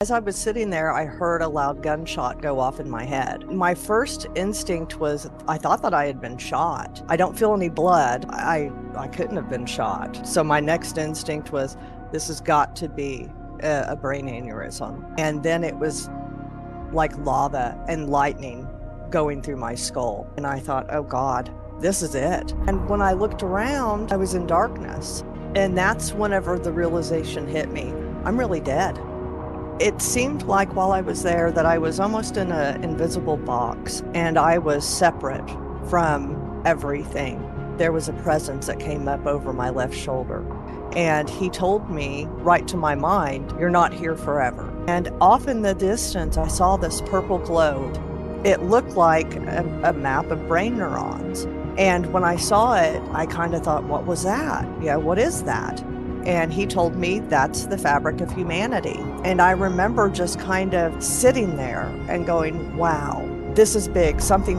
As I was sitting there, I heard a loud gunshot go off in my head. My first instinct was I thought that I had been shot. I don't feel any blood. I I couldn't have been shot. So my next instinct was this has got to be a, a brain aneurysm. And then it was like lava and lightning going through my skull. And I thought, "Oh god, this is it." And when I looked around, I was in darkness. And that's whenever the realization hit me. I'm really dead. It seemed like while I was there that I was almost in an invisible box and I was separate from everything. There was a presence that came up over my left shoulder. And he told me, right to my mind, you're not here forever. And off in the distance, I saw this purple glow. It looked like a, a map of brain neurons. And when I saw it, I kind of thought, what was that? Yeah, what is that? And he told me that's the fabric of humanity. And I remember just kind of sitting there and going, wow, this is big. Something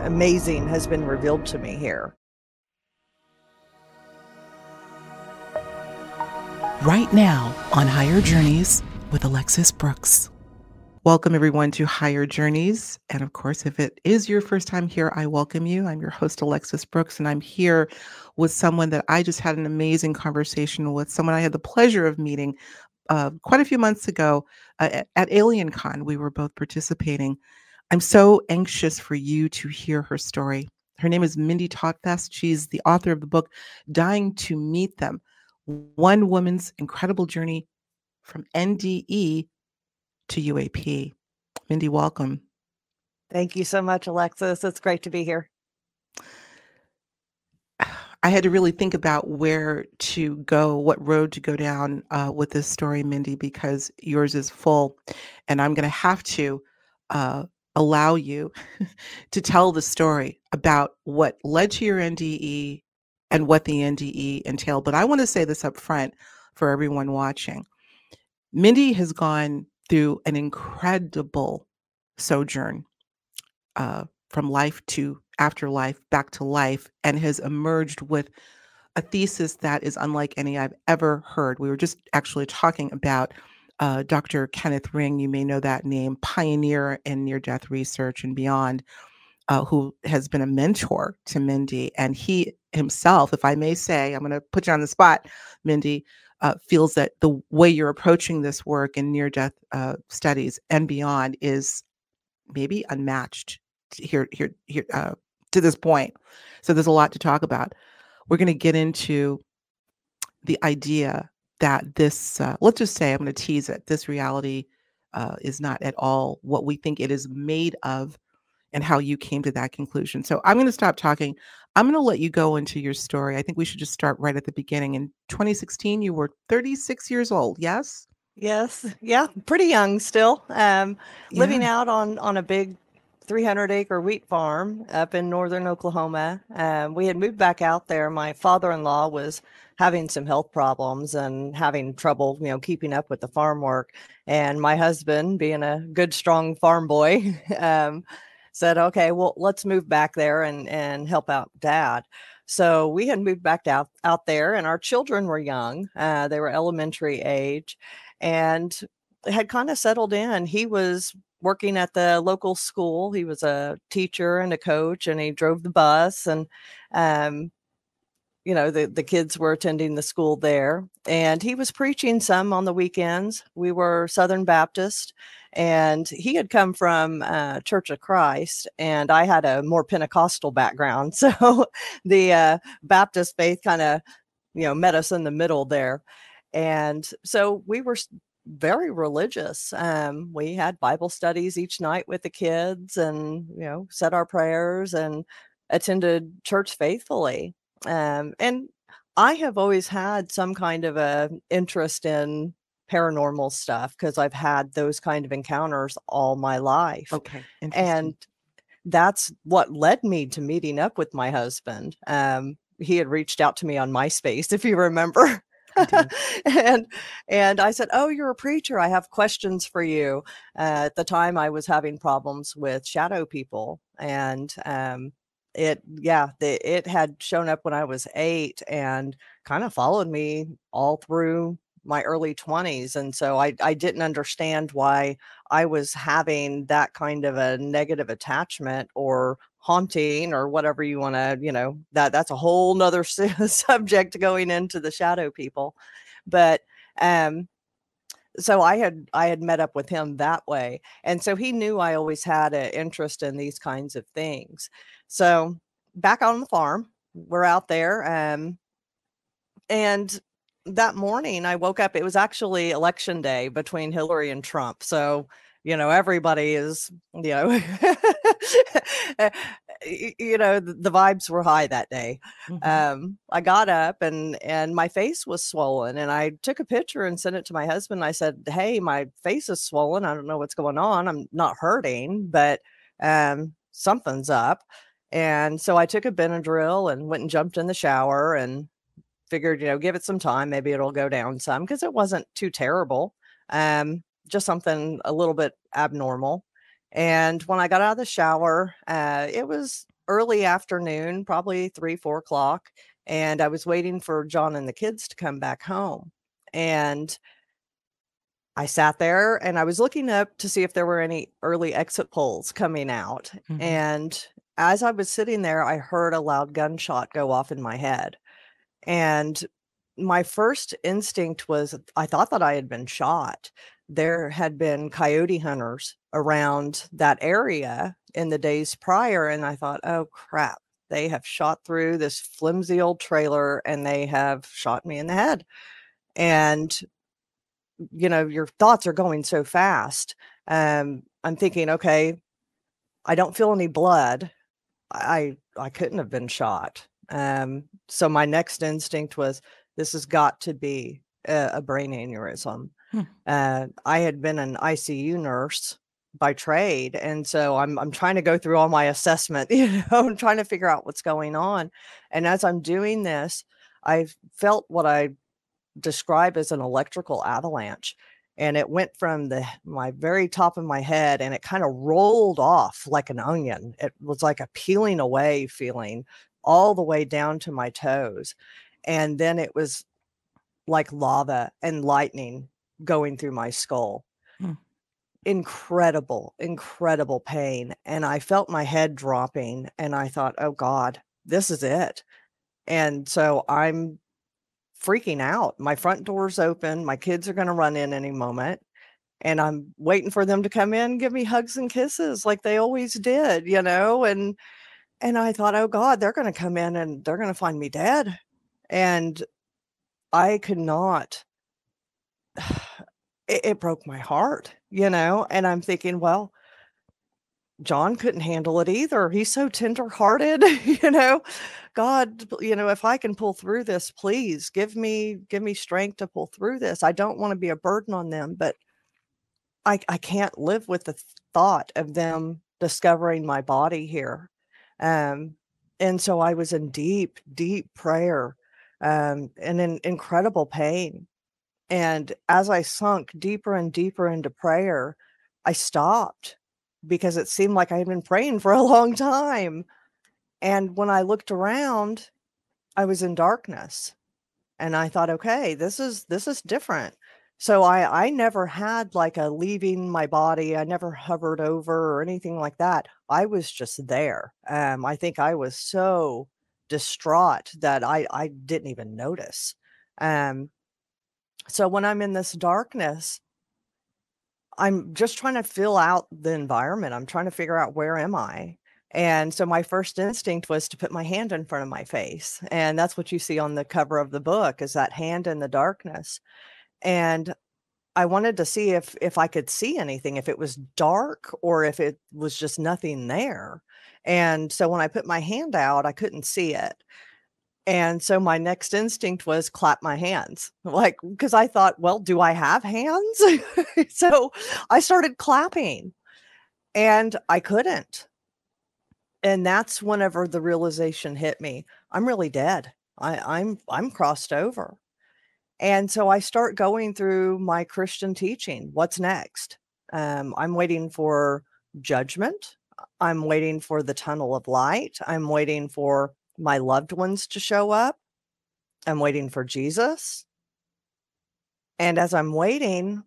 amazing has been revealed to me here. Right now on Higher Journeys with Alexis Brooks. Welcome, everyone, to Higher Journeys. And of course, if it is your first time here, I welcome you. I'm your host, Alexis Brooks, and I'm here with someone that I just had an amazing conversation with, someone I had the pleasure of meeting uh, quite a few months ago uh, at, AlienCon. We were both participating. I'm so anxious for you to hear her story. Her name is Mindy Tautfest. She's the author of the book Dying to Meet Them One Woman's Incredible Journey from NDE to UAP. Mindy, welcome. Thank you so much, Alexis. It's great to be here. I had to really think about where to go, what road to go down uh, with this story, Mindy, because yours is full. And I'm going to have to uh, allow you to tell the story about what led to your NDE and what the NDE entailed. But I want to say this up front for everyone watching. Mindy has gone through an incredible sojourn uh, from life to afterlife, back to life, and has emerged with a thesis that is unlike any I've ever heard. We were just actually talking about uh, Dr. Kenneth Ring. You may know that name, pioneer in near death research and beyond, uh, who has been a mentor to Mindy. And he himself, if I may say, I'm going to put you on the spot, Mindy, uh, feels that the way you're approaching this work in near death uh, studies and beyond is maybe unmatched here here here uh, to this point. So there's a lot to talk about. We're going to get into the idea that this uh, let's just say I'm going to tease it. This reality uh, is not at all what we think it is made of, and how you came to that conclusion. So I'm going to stop talking. I'm going to let you go into your story. I think we should just start right at the beginning. In 2016, you were 36 years old. Yes. Yes. Yeah. Pretty young still. Um, yeah. living out on on a big 300 acre wheat farm up in northern Oklahoma. Um, we had moved back out there. My father in law was having some health problems and having trouble, you know, keeping up with the farm work. And my husband, being a good, strong farm boy, um, said, okay, well, let's move back there and, and help out dad. So we had moved back out, out there, and our children were young. Uh, they were elementary age and had kind of settled in. He was working at the local school. He was a teacher and a coach, and he drove the bus. And, um, you know, the, the kids were attending the school there. And he was preaching some on the weekends. We were Southern Baptist and he had come from uh, Church of Christ, and I had a more Pentecostal background, so the uh, Baptist faith kind of, you know, met us in the middle there, and so we were very religious. Um, we had Bible studies each night with the kids, and you know, said our prayers and attended church faithfully. Um, and I have always had some kind of a interest in paranormal stuff because I've had those kind of encounters all my life. Okay. And that's what led me to meeting up with my husband. Um, he had reached out to me on MySpace, if you remember. and and I said, "Oh, you're a preacher. I have questions for you." Uh, at the time, I was having problems with shadow people, and um, it yeah, the, it had shown up when I was eight and kind of followed me all through my early 20s and so I I didn't understand why I was having that kind of a negative attachment or haunting or whatever you want to you know that that's a whole nother subject going into the shadow people but um so I had I had met up with him that way, and so he knew I always had an interest in these kinds of things. So back on the farm, we're out there, um, and that morning I woke up. It was actually election day between Hillary and Trump, so you know everybody is you know you know the, the, vibes were high that day. Mm-hmm. um i got up and and my face was swollen and i took a picture and sent it to my husband i said hey my face is swollen i don't know what's going on i'm not hurting but um something's up. And so i took a benadryl and went and jumped in the shower and figured you know give it some time maybe it'll go down some because it wasn't too terrible. Um just something a little bit abnormal and when I got out of the shower, uh, it was early afternoon, probably three, four o'clock. And I was waiting for John and the kids to come back home. And I sat there and I was looking up to see if there were any early exit polls coming out. Mm-hmm. And as I was sitting there, I heard a loud gunshot go off in my head. And my first instinct was I thought that I had been shot there had been coyote hunters around that area in the days prior. And I thought, oh crap, they have shot through this flimsy old trailer and they have shot me in the head. And, you know, your thoughts are going so fast. Um, I'm thinking, okay, I don't feel any blood. I I couldn't have been shot. Um, so my next instinct was this has got to be a, a brain aneurysm. Hmm. Uh, I had been an ICU nurse by trade, and so I'm I'm trying to go through all my assessment. You know, I'm trying to figure out what's going on. And as I'm doing this, I felt what I describe as an electrical avalanche and it went from the my very top of my head and it kind of rolled off like an onion it was like a peeling away feeling all the way down to my toes and then it was like lava and lightning going through my skull. Hmm. Incredible, incredible pain. And I felt my head dropping and I thought, oh God, this is it. And so I'm freaking out. My front door's open. My kids are going to run in any moment. And I'm waiting for them to come in, give me hugs and kisses like they always did, you know? And and I thought, oh God, they're going to come in and they're going to find me dead. And I could not it, it broke my heart, you know, and I'm thinking, well, John couldn't handle it either. He's so tenderhearted, you know. God, you know, if I can pull through this, please give me give me strength to pull through this. I don't want to be a burden on them, but I I can't live with the thought of them discovering my body here. Um and so I was in deep deep prayer um and in incredible pain and as I sunk deeper and deeper into prayer, I stopped because it seemed like I had been praying for a long time. And when I looked around, I was in darkness. And I thought, okay, this is this is different. So I I never had like a leaving my body. I never hovered over or anything like that. I was just there. Um I think I was so distraught that I I didn't even notice. Um so when I'm in this darkness, I'm just trying to fill out the environment. I'm trying to figure out where am I? And so my first instinct was to put my hand in front of my face. And that's what you see on the cover of the book is that hand in the darkness. And I wanted to see if if I could see anything, if it was dark or if it was just nothing there. And so when I put my hand out, I couldn't see it. And so my next instinct was clap my hands, like, because I thought, well, do I have hands? so I started clapping and I couldn't. And that's whenever the realization hit me I'm really dead. I, I'm I'm crossed over. And so I start going through my Christian teaching. What's next? Um, I'm waiting for judgment. I'm waiting for the tunnel of light. I'm waiting for my loved ones to show up. I'm waiting for Jesus. And as I'm waiting,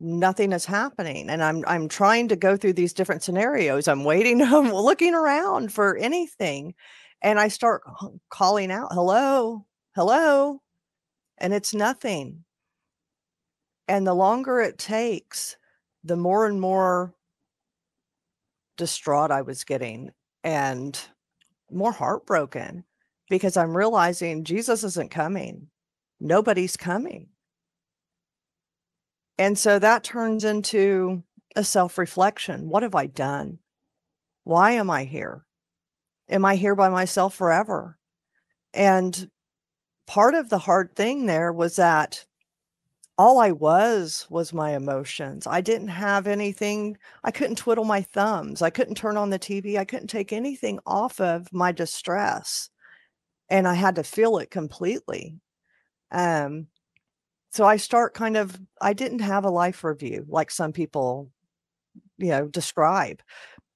nothing is happening. And I'm I'm trying to go through these different scenarios. I'm waiting, I'm looking around for anything. And I start calling out, hello, hello. And it's nothing. And the longer it takes, the more and more distraught I was getting and more heartbroken because I'm realizing Jesus isn't coming. Nobody's coming. And so that turns into a self reflection. What have I done? Why am I here? Am I here by myself forever? And part of the hard thing there was that all I was was my emotions. I didn't have anything. I couldn't twiddle my thumbs. I couldn't turn on the TV. I couldn't take anything off of my distress. And I had to feel it completely. Um, so I start kind of, I didn't have a life review like some people, you know, describe.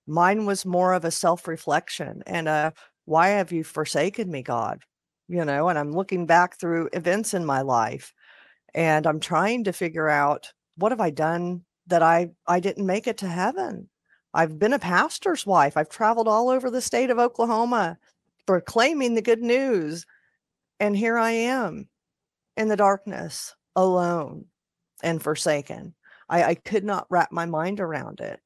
Mine was more of a self reflection and a, why have you forsaken me, God? You know, and I'm looking back through events in my life and I'm trying to figure out what have I done that I I didn't make it to heaven. I've been a pastor's wife. I've traveled all over the state of Oklahoma proclaiming the good news. And here I am in the darkness, alone and forsaken. I, I could not wrap my mind around it.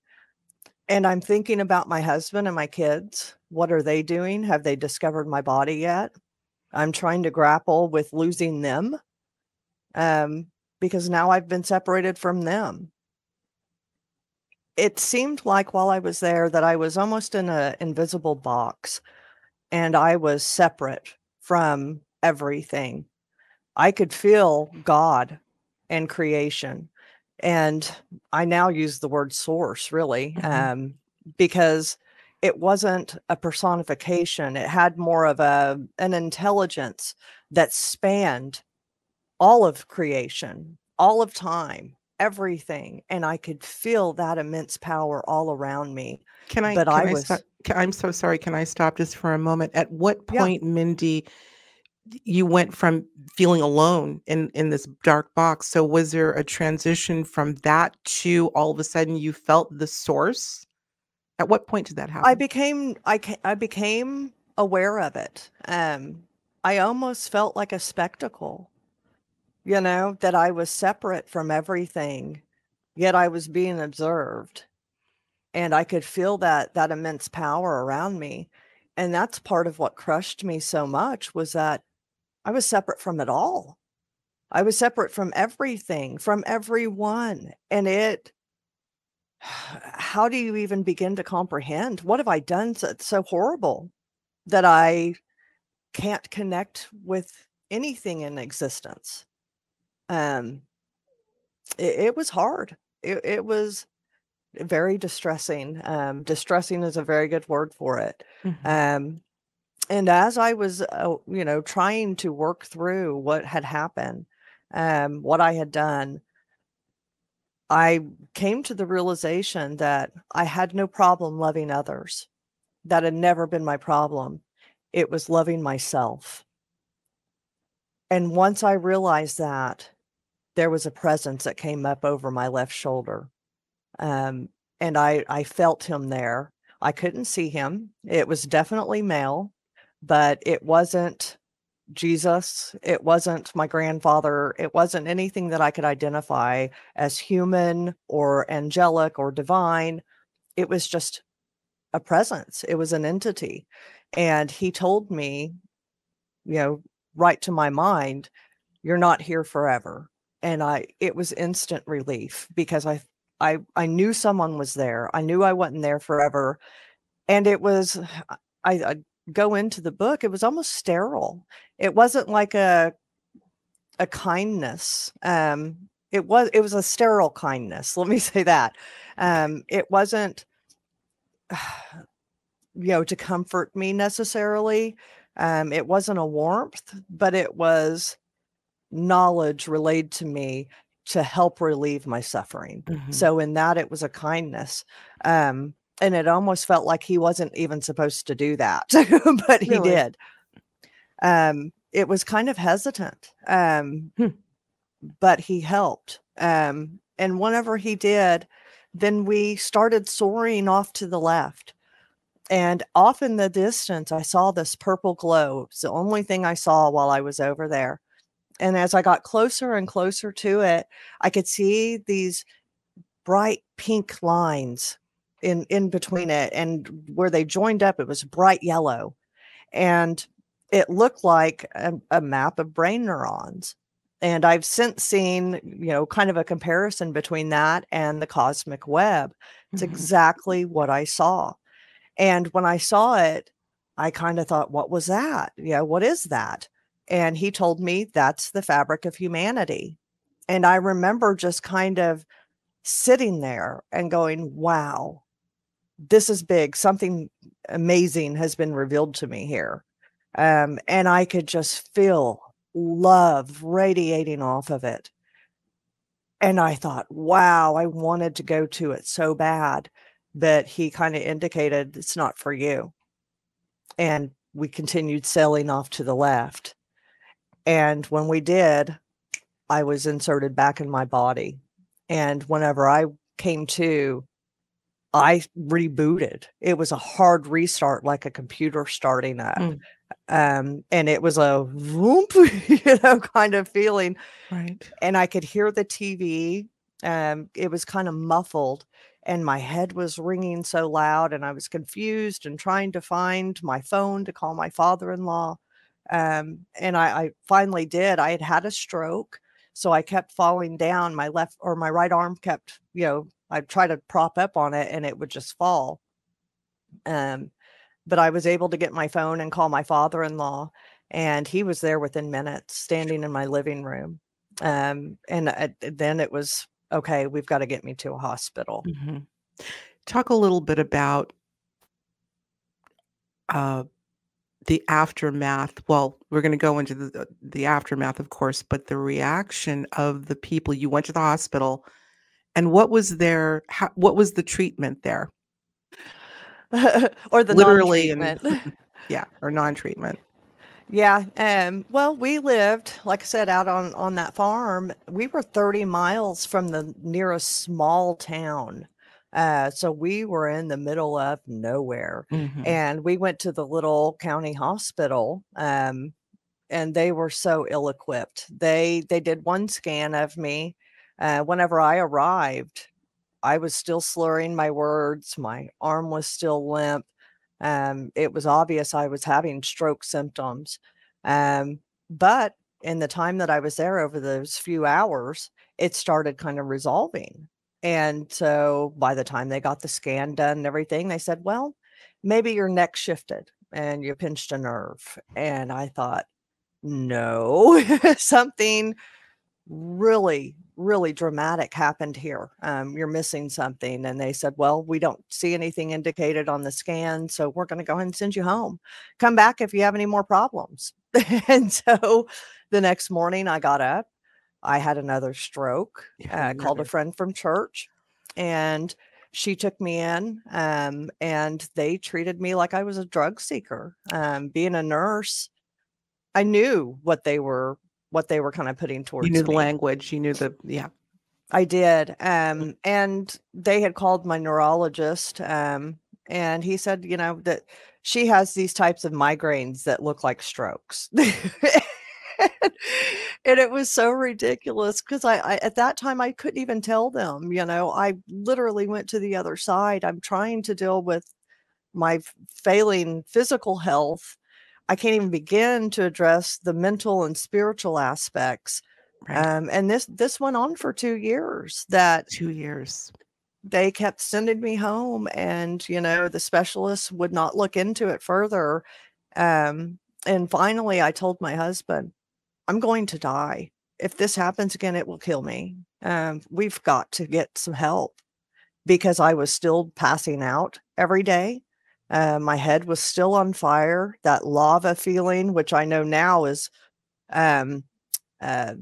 And I'm thinking about my husband and my kids. What are they doing? Have they discovered my body yet? I'm trying to grapple with losing them um, because now I've been separated from them. It seemed like while I was there that I was almost in an invisible box and I was separate from everything. I could feel God and creation. And I now use the word source really, mm-hmm. um, because it wasn't a personification. It had more of a an intelligence that spanned all of creation, all of time, everything. And I could feel that immense power all around me. Can I, but can I, I was, stop, can, I'm so sorry. Can I stop just for a moment? At what point, yeah. Mindy, you went from feeling alone in, in this dark box. So was there a transition from that to all of a sudden you felt the source? At what point did that happen? I became, I, I became aware of it. Um, I almost felt like a spectacle you know, that I was separate from everything, yet I was being observed. And I could feel that that immense power around me. And that's part of what crushed me so much was that I was separate from it all. I was separate from everything, from everyone. And it, how do you even begin to comprehend? What have I done that's so horrible that I can't connect with anything in existence? Um it, it was hard. It, it was very distressing um distressing is a very good word for it. Mm-hmm. um and as i was uh, you know trying to work through what had happened um what i had done i came to the realization that i had no problem loving others. That had never been my problem. It was loving myself. And once i realized that there was a presence that came up over my left shoulder. Um, and I, I felt him there. I couldn't see him. It was definitely male, but it wasn't Jesus. It wasn't my grandfather. It wasn't anything that I could identify as human or angelic or divine. It was just a presence, it was an entity. And he told me, you know, right to my mind, you're not here forever and I it was instant relief because I I I knew someone was there. I knew I wasn't there forever. And it was I, I go into the book, it was almost sterile. It wasn't like a a kindness. Um it was it was a sterile kindness. Let me say that. Um it wasn't you know to comfort me necessarily. Um it wasn't a warmth, but it was knowledge relayed to me to help relieve my suffering. Mm-hmm. So in that it was a kindness. Um, and it almost felt like he wasn't even supposed to do that, but he really? did. Um, it was kind of hesitant. Um, hmm. but he helped. Um, and whenever he did, then we started soaring off to the left. And off in the distance, I saw this purple glow. It's the only thing I saw while I was over there. And as I got closer and closer to it, I could see these bright pink lines in in between it and where they joined up it was bright yellow and it looked like a, a map of brain neurons and I've since seen, you know, kind of a comparison between that and the cosmic web. It's Mhm. exactly what I saw. And when I saw it, I kind of thought, what was that? Yeah, what is that? And he told me that's the fabric of humanity. And I remember just kind of sitting there and going, wow, this is big. Something amazing has been revealed to me here. Um, and I could just feel love radiating off of it. And I thought, wow, I wanted to go to it so bad. But he kind of indicated it's not for you. And we continued sailing off to the left. And when we did, I was inserted back in my body. And whenever I came to, I rebooted. It was a hard restart, like a computer starting up. Mm. Um, and it was a whoop, you know, kind of feeling. Right. And I could hear the TV. Um, it was kind of muffled, and my head was ringing so loud, and I was confused and trying to find my phone to call my father in law. Um, and I, I finally did. I had had a stroke. So I kept falling down. My left or my right arm kept, you know, I'd try to prop up on it and it would just fall. Um, but I was able to get my phone and call my father-in-law, and he was there within minutes, standing in my living room. Um, and uh, then it was okay. We've got to get me to a hospital. Mhm. Talk a little bit about uh, the aftermath. Well, we're going to go into the the aftermath, of course, but the reaction of the people. You went to the hospital, and what was their how, what was the treatment there? or the Literally and yeah, or non-treatment. Yeah, um, well, we lived, like I said, out on on that farm. We were 30 miles from the nearest small town. Uh, so we were in the middle of nowhere. Mhm. And we went to the little county hospital. Um, and they were so ill-equipped. They they did one scan of me. Uh, whenever I arrived, I was still slurring my words, my arm was still limp. Um, it was obvious I was having stroke symptoms. Um, but in the time that I was there over those few hours, it started kind of resolving. And so by the time they got the scan done and everything, they said, well, maybe your neck shifted and you pinched a nerve. And I thought, no, something really, really dramatic happened here. Um, you're missing something. And they said, Well, we don't see anything indicated on the scan. So we're going to go ahead and send you home. Come back if you have any more problems. and so the next morning I got up. I had another stroke, Yeah, uh, called a friend from church, and she took me in. Um, and they treated me like I was a drug seeker. Um, being a nurse, I knew what they were what they were kind of putting You towards knew the language. You knew the yeah. I did. Um, and they had called my neurologist, um, and he said, you know, that she has these types of migraines that look like strokes. and it was so ridiculous because I, I, at that time, I couldn't even tell them, you know, I literally went to the other side. I'm trying to deal with my failing physical health. I can't even begin to address the mental and spiritual aspects Right. um, and this this went on for two years that Two years. they kept sending me home and you know the specialists would not look into it further um, and finally i told my husband i'm going to die. If this happens again it will kill me. Um, we've got to get some help because i was still passing out every day. Uh, my head was still on fire. That lava feeling which i know now is um, uh,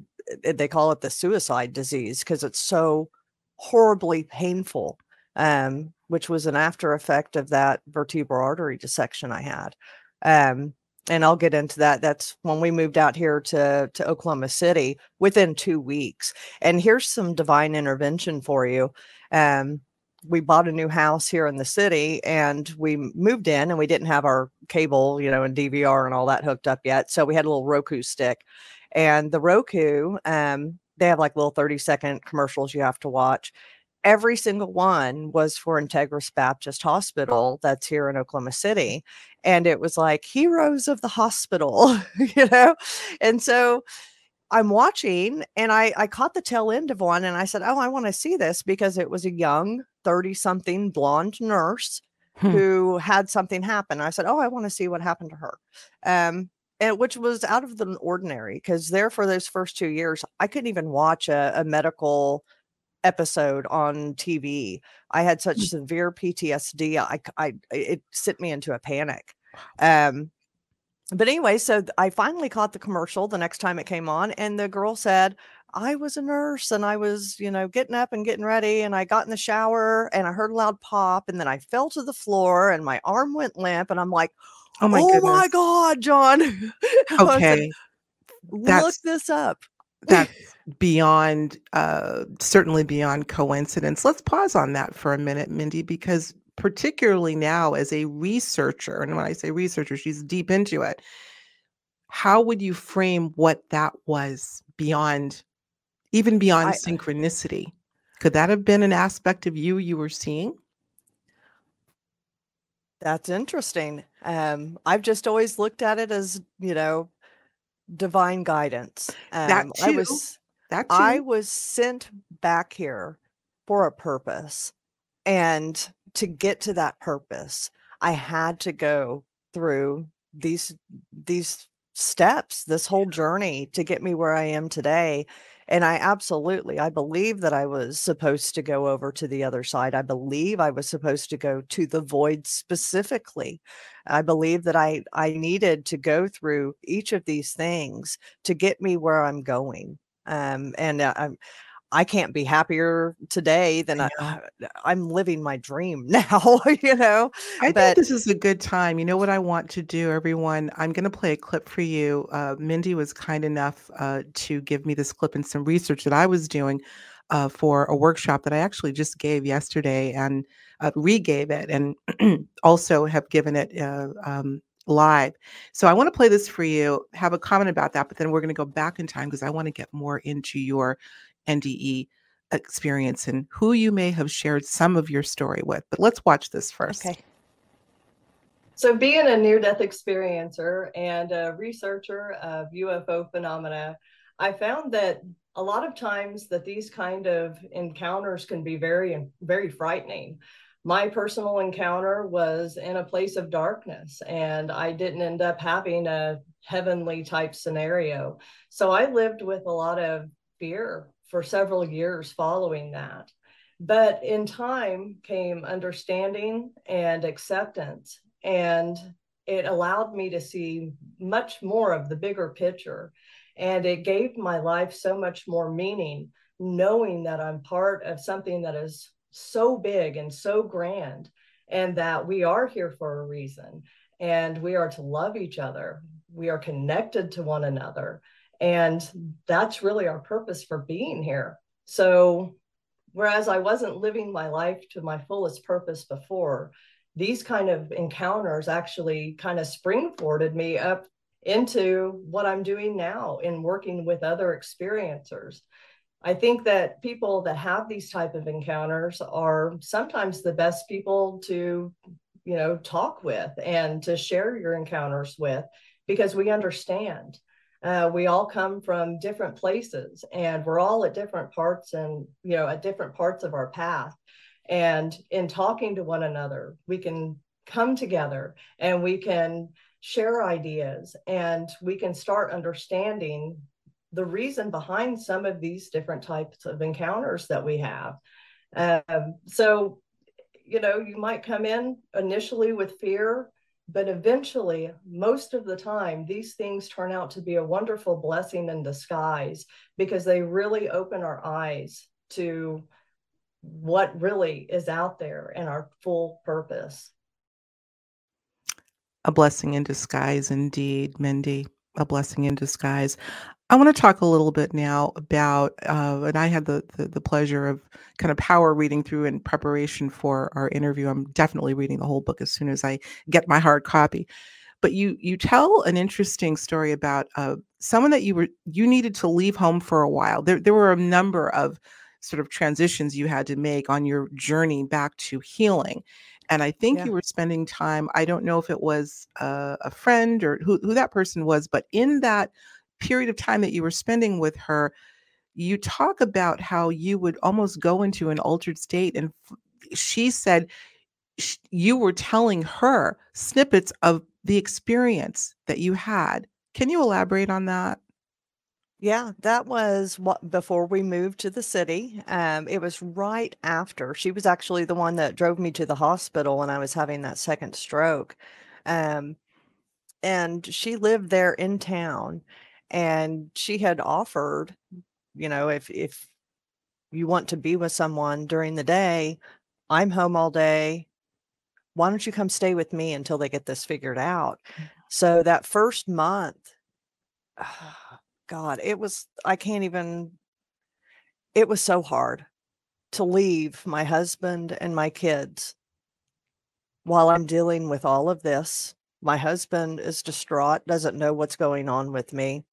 uh, they call it the suicide disease because it's so horribly painful, um, which was an after effect of that vertebral artery dissection I had. Um, and I'll get into that. That's when we moved out here to to Oklahoma City within two weeks. And here's some divine intervention for you. Um, we bought a new house here in the city and we moved in and we didn't have our cable, you know, and DVR and all that hooked up yet. So we had a little Roku stick. And the Roku, um, they have like little 30 second commercials you have to watch. Every single one was for Integris Baptist Hospital that's here in Oklahoma City. And it was like heroes of the hospital, you know? And so I'm watching and I, I caught the tail end of one and I said, Oh, I want to see this because it was a young 30 something blonde nurse hmm. who had something happen. I said, Oh, I want to see what happened to her. Um, and which was out of the ordinary because there for those first two years, I couldn't even watch a, a medical episode on TV. I had such hmm. severe PTSD. I, I, it sent me into a panic. Um, but anyway, so I finally caught the commercial the next time it came on, and the girl said, I was a nurse and I was, you know, getting up and getting ready. And I got in the shower and I heard a loud pop. And then I fell to the floor and my arm went limp. And I'm like, oh my, oh my God, John. Okay. said, Look this up. That's beyond, uh, certainly beyond coincidence. Let's pause on that for a minute, Mindy, because particularly now as a researcher, and when I say researcher, she's deep into it. How would you frame what that was beyond, even beyond I, synchronicity? Could that have been an aspect of you you were seeing? That's interesting. Um, I've just always looked at it as, you know, divine guidance. Um, that too. I was that too. I was sent back here for a purpose. And to get to that purpose, I had to go through these these steps, this whole journey to get me where I am today. And I absolutely, I believe that I was supposed to go over to the other side. I believe I was supposed to go to the void specifically. I believe that I I needed to go through each of these things to get me where I'm going. Um, and uh, I'm I can't be happier today than I, am living my dream now, you know. I but, think this is a good time. You know what I want to do, everyone? I'm going to play a clip for you. Uh, Mindy was kind enough uh, to give me this clip and some research that I was doing uh, for a workshop that I actually just gave yesterday and uh, re-gave it and also have given it uh, um, live. So I want to play this for you, have a comment about that, but then we're going to go back in time because I want to get more into your NDE experience and who you may have shared some of your story with. But let's watch this first. Okay. So, being a near death experiencer and a researcher of UFO phenomena, I found that a lot of times that these kind of encounters can be very, very frightening. My personal encounter was in a place of darkness, and I didn't end up having a heavenly type scenario. So, I lived with a lot of fear for several years following that. But in time came understanding and acceptance, and it allowed me to see much more of the bigger picture. And it gave my life so much more meaning, knowing that I'm part of something that is so big and so grand, and that we are here for a reason, and we are to love each other. We are connected to one another and that's really our purpose for being here. So, whereas I wasn't living my life to my fullest purpose before, these kind of encounters actually kind of springboarded me up into what I'm doing now in working with other experiencers. I think that people that have these type of encounters are sometimes the best people to, you know, talk with and to share your encounters with because we understand uh, we all come from different places and we're all at different parts and you know at different parts of our path. And in talking to one another we can come together and we can share ideas and we can start understanding the reason behind some of these different types of encounters that we have. Um, so you know you might come in initially with fear but eventually, most of the time, these things turn out to be a wonderful blessing in disguise because they really open our eyes to what really is out there and our full purpose. A blessing in disguise, indeed, Mindy. A blessing in disguise. I want to talk a little bit now about, uh, and I had the, the, the pleasure of kind of power reading through in preparation for our interview. I'm definitely reading the whole book as soon as I get my hard copy. But you you tell an interesting story about uh, someone that you were you needed to leave home for a while. There there were a number of sort of transitions you had to make on your journey back to healing. And I think Yeah. you were spending time, I don't know if it was a, a friend or who, who that person was, but in that period of time that you were spending with her, you talk about how you would almost go into an altered state. And she said sh- you were telling her snippets of the experience that you had. Can you elaborate on that? Yeah, that was what before we moved to the city. Um, it was right after. She was actually the one that drove me to the hospital when I was having that second stroke. Um, and she lived there in town, and she had offered, you know, if if you want to be with someone during the day, I'm home all day. Why don't you come stay with me until they get this figured out? Mm-hmm. So that first month, ah, God, it was, I can't even, it was so hard to leave my husband and my kids while I'm dealing with all of this. My husband is distraught, doesn't know what's going on with me.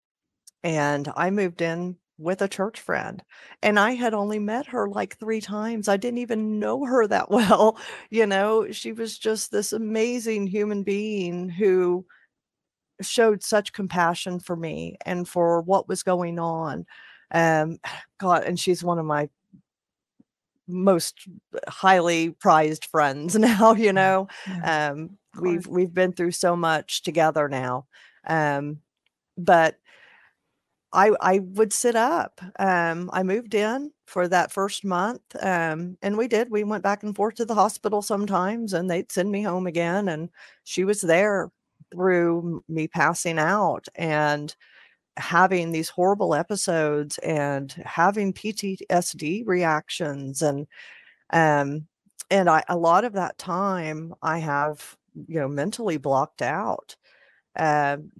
And I moved in with a church friend, and I had only met her like three times. I didn't even know her that well. You know, she was just this amazing human being who showed such compassion for me and for what was going on. Um, God, and she's one of my most highly prized friends now, you know. Um, we've we've been through so much together now. Um, but I I would sit up. Um, I moved in for that first month, um, and we did. We went back and forth to the hospital sometimes, and they'd send me home again. And she was there through me passing out and having these horrible episodes and having PTSD reactions and um and I a lot of that time I have you know mentally blocked out. Um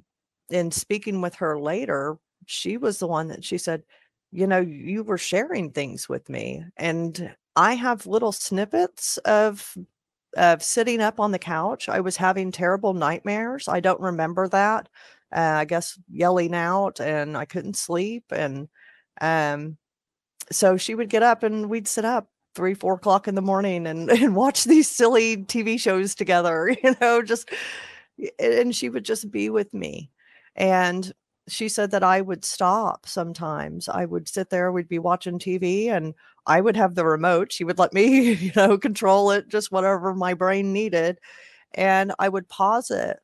in speaking with her later, she was the one that she said, you know, you were sharing things with me and I have little snippets of of sitting up on the couch. I was having terrible nightmares. I don't remember that. Uh, I guess yelling out and I couldn't sleep and um so she would get up and we'd sit up three, four o'clock in the morning and, and watch these silly TV shows together, you know, just and she would just be with me. And she said that I would stop sometimes. I would sit there, we'd be watching TV and I would have the remote. She would let me, you know, control it, just whatever my brain needed. And I would pause it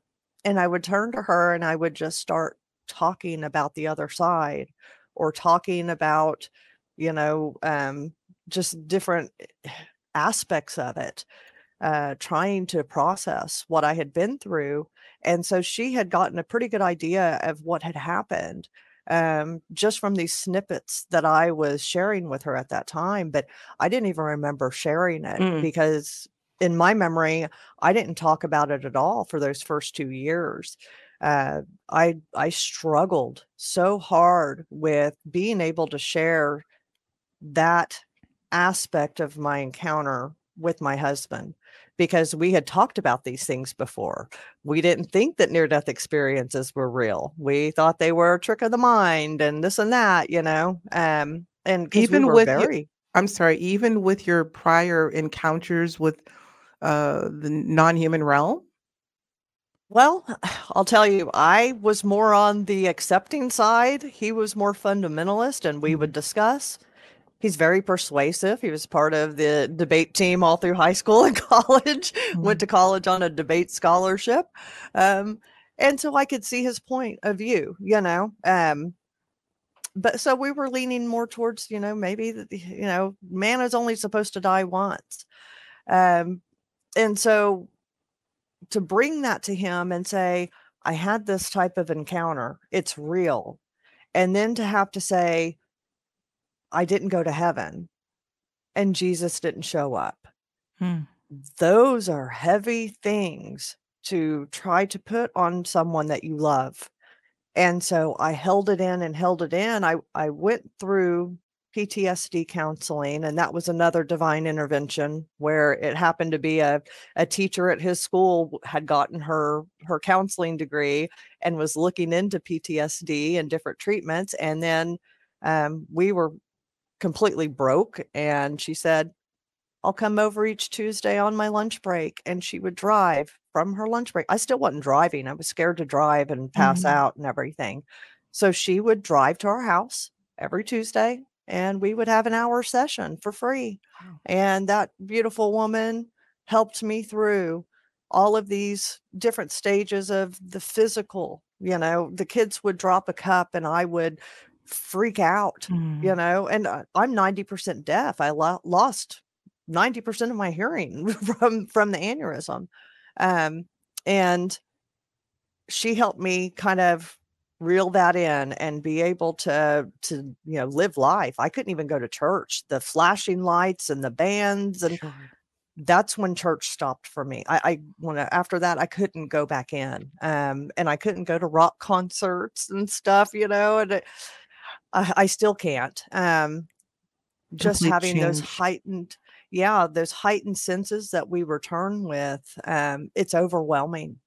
and I would turn to her and I would just start talking about the other side or talking about you know, um, just different aspects of it, uh, trying to process what I had been through. And so she had gotten a pretty good idea of what had happened um, just from these snippets that I was sharing with her at that time. But I didn't even remember sharing it Mm, because in my memory, I didn't talk about it at all for those first two years. Uh, I I struggled so hard with being able to share that aspect of my encounter with my husband because we had talked about these things before. We didn't think that near death experiences were real. We thought they were a trick of the mind and this and that, you know. Um and because we Even with very I'm sorry, even with your prior encounters with uh, the non-human realm? well, I'll tell you, I was more on the accepting side. He was more fundamentalist and we would Mm, discuss. He's very persuasive. He was part of the debate team all through high school and college, went mm, to college on a debate scholarship. Um, and so I could see his point of view, you know. Um, but so we were leaning more towards, you know, maybe, that, you know, man is only supposed to die once. Um, and so to bring that to him and say, I had this type of encounter, it's real. And then to have to say, I didn't go to heaven and Jesus didn't show up. mm, Those are heavy things to try to put on someone that you love. And so I held it in and held it in. I, I went through PTSD counseling, and that was another divine intervention where it happened to be a, a teacher at his school had gotten her her counseling degree and was looking into PTSD and different treatments. And then um, we were completely broke, and she said, I'll come over each Tuesday on my lunch break. And she would drive from her lunch break. I still wasn't driving. I was scared to drive and pass mm-hmm. out and everything. So she would drive to our house every Tuesday and we would have an hour session for free. Wow. And that beautiful woman helped me through all of these different stages of the physical. You know, the kids would drop a cup and I would freak out, mm. you know, and I'm 90% deaf. I lo- lost 90% of my hearing from from the aneurysm. Um, and she helped me kind of reel that in and be able to to you know live life i couldn't even go to church the flashing lights and the bands and sure. that's when church stopped for me i i when after that i couldn't go back in um and i couldn't go to rock concerts and stuff you know and it, I, I still can't um just having change. those heightened yeah those heightened senses that we return with um it's overwhelming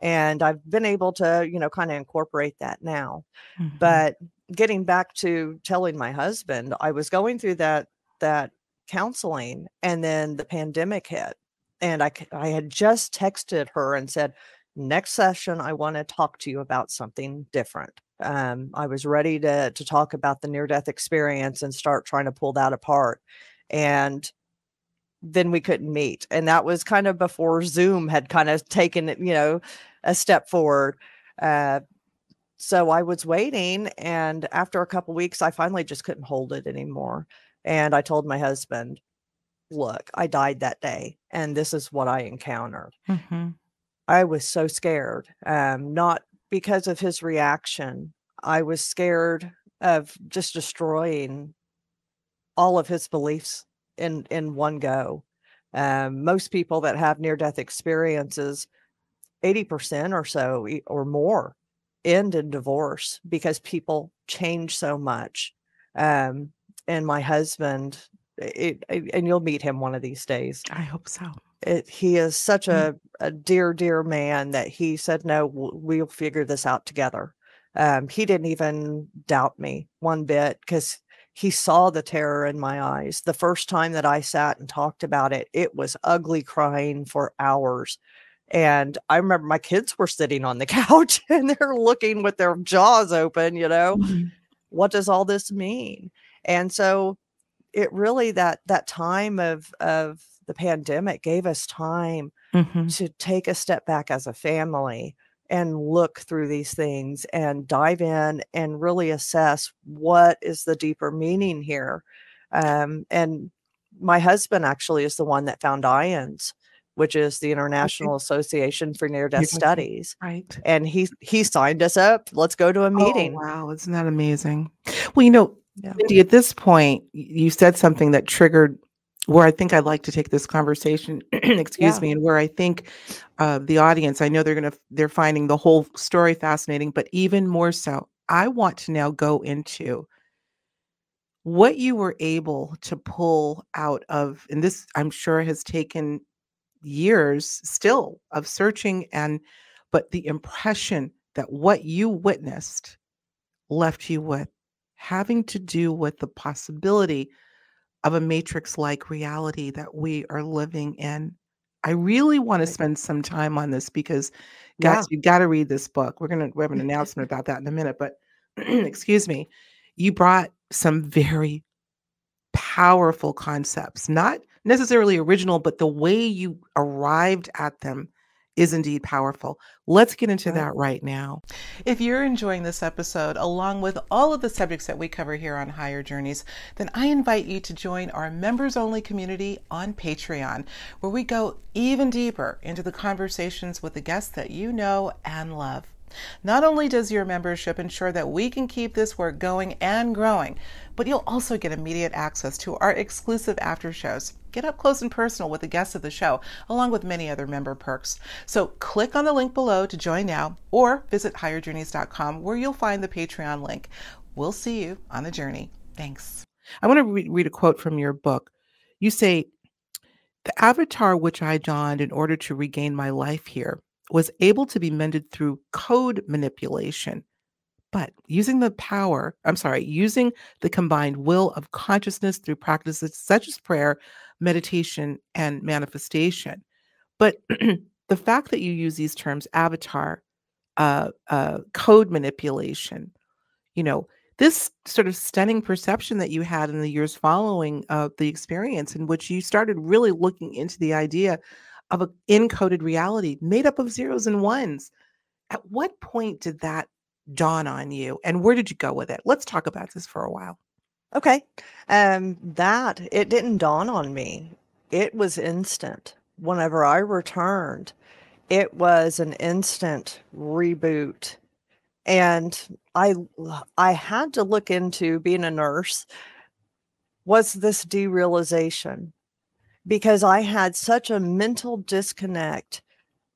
and i've been able to you know kind of incorporate that now mm-hmm. but getting back to telling my husband i was going through that that counseling and then the pandemic hit and i i had just texted her and said next session i want to talk to you about something different um, i was ready to to talk about the near death experience and start trying to pull that apart and then we couldn't meet. And that was kind of before Zoom had kind of taken, you know, a step forward. Uh, so I was waiting. And after a couple weeks, I finally just couldn't hold it anymore. And I told my husband, look, I died that day, and this is what I encountered. Mm-hmm. I was so scared, um, not because of his reaction. I was scared of just destroying all of his beliefs in in one go. Um, most people that have near death experiences, eighty percent or so or more, end in divorce because people change so much. Um, and my husband, it, it, and you'll meet him one of these days. I hope so. It, he is such mm-hmm. a, a dear, dear man that he said, "No, we'll figure this out together." Um, he didn't even doubt me one bit because he saw the terror in my eyes. The first time that I sat and talked about it, it was ugly crying for hours. And I remember my kids were sitting on the couch and they're looking with their jaws open, you know, mm-hmm. what does all this mean? And so it really that that time of of the pandemic gave us time mm-hmm. to take a step back as a family and look through these things and dive in and really assess what is the deeper meaning here. Um, and my husband actually is the one that found IANDS, which is the International okay. Association for Near Death Studies. Right. And he he signed us up. Let's go to a oh, meeting. Oh, wow, isn't that amazing? Well, you know, yeah. Mindy, at this point, you said something that triggered where I think I'd like to take this conversation, excuse yeah. me, and where I think uh, the audience, I know they're going to, they're finding the whole story fascinating, but even more so, I want to now go into what you were able to pull out of, and this I'm sure has taken years still of searching and, but the impression that what you witnessed left you with having to do with the possibility of a matrix like reality that we are living in. I really want to spend some time on this because, guys, yeah. you got to read this book. We're gonna we have an announcement about that in a minute, but excuse me, you brought some very powerful concepts, not necessarily original, but the way you arrived at them is indeed powerful. Let's get into that right now. If you're enjoying this episode, along with all of the subjects that we cover here on Higher Journeys, then I invite you to join our members only community on Patreon, where we go even deeper into the conversations with the guests that you know and love. Not only does your membership ensure that we can keep this work going and growing, but you'll also get immediate access to our exclusive after shows get up close and personal with the guests of the show, along with many other member perks. So click on the link below to join now or visit higherjourneys.com where you'll find the Patreon link. We'll see you on the journey. Thanks. I want to re- read a quote from your book. You say, The avatar which I donned in order to regain my life here was able to be mended through code manipulation. But using the power, I'm sorry, using the combined will of consciousness through practices such as prayer, meditation, and manifestation. But the fact that you use these terms, avatar, uh, uh, code manipulation, you know, this sort of stunning perception that you had in the years following uh, the experience, in which you started really looking into the idea of an encoded reality made up of zeros and ones. At what point did that dawn on you, and where did you go with it? Let's talk about this for a while. Okay. Um, that it didn't dawn on me. It was instant. Whenever I returned, it was an instant reboot and I I had to look into being a nurse. Was this derealization? Because I had such a mental disconnect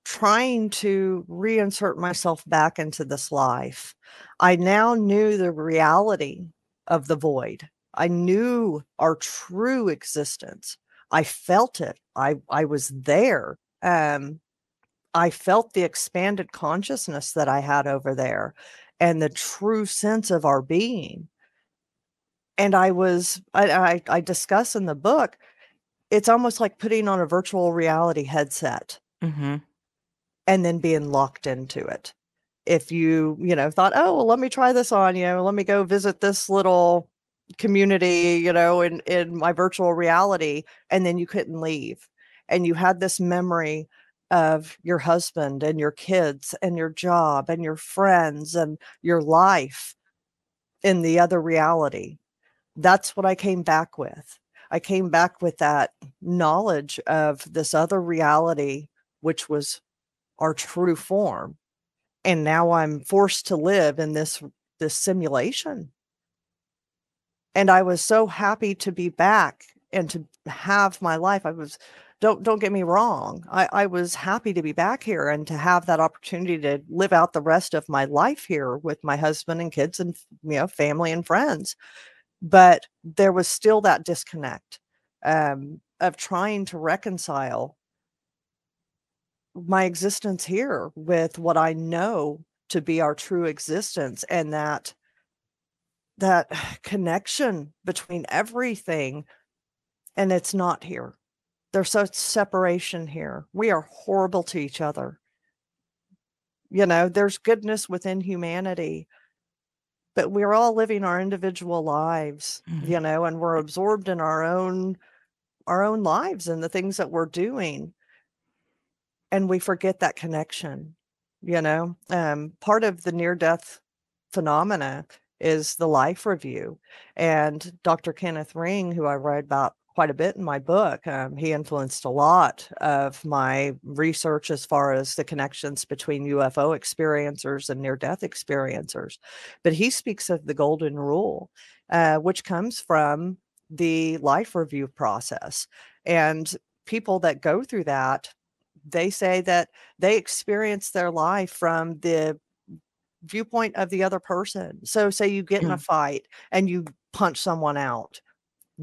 trying to reinsert myself back into this life. I now knew the reality of the void. I knew our true existence. I felt it. I I was there. Um, I felt the expanded consciousness that I had over there and the true sense of our being. And I was, I, I, I discuss in the book, it's almost like putting on a virtual reality headset mm-hmm. and then being locked into it. If you, you know, thought, oh, well, let me try this on, you know, let me go visit this little community, you know, in, in my virtual reality, and then you couldn't leave. And you had this memory of your husband and your kids and your job and your friends and your life in the other reality. That's what I came back with. I came back with that knowledge of this other reality, which was our true form. And now I'm forced to live in this this simulation. And I was so happy to be back and to have my life. I was don't don't get me wrong I, I was happy to be back here and to have that opportunity to live out the rest of my life here with my husband and kids and you know family and friends but there was still that disconnect um, of trying to reconcile my existence here with what i know to be our true existence and that that connection between everything and it's not here there's such separation here. We are horrible to each other. You know, there's goodness within humanity, but we're all living our individual lives, mm-hmm. you know, and we're absorbed in our own our own lives and the things that we're doing. And we forget that connection, you know. Um, part of the near death phenomena is the life review. And Dr. Kenneth Ring, who I write about quite a bit in my book. Um, he influenced a lot of my research as far as the connections between UFO experiencers and near death experiencers. But he speaks of the golden rule, uh, which comes from the life review process. And people that go through that, they say that they experience their life from the viewpoint of the other person. So, say you get in a mm. fight and you punch someone out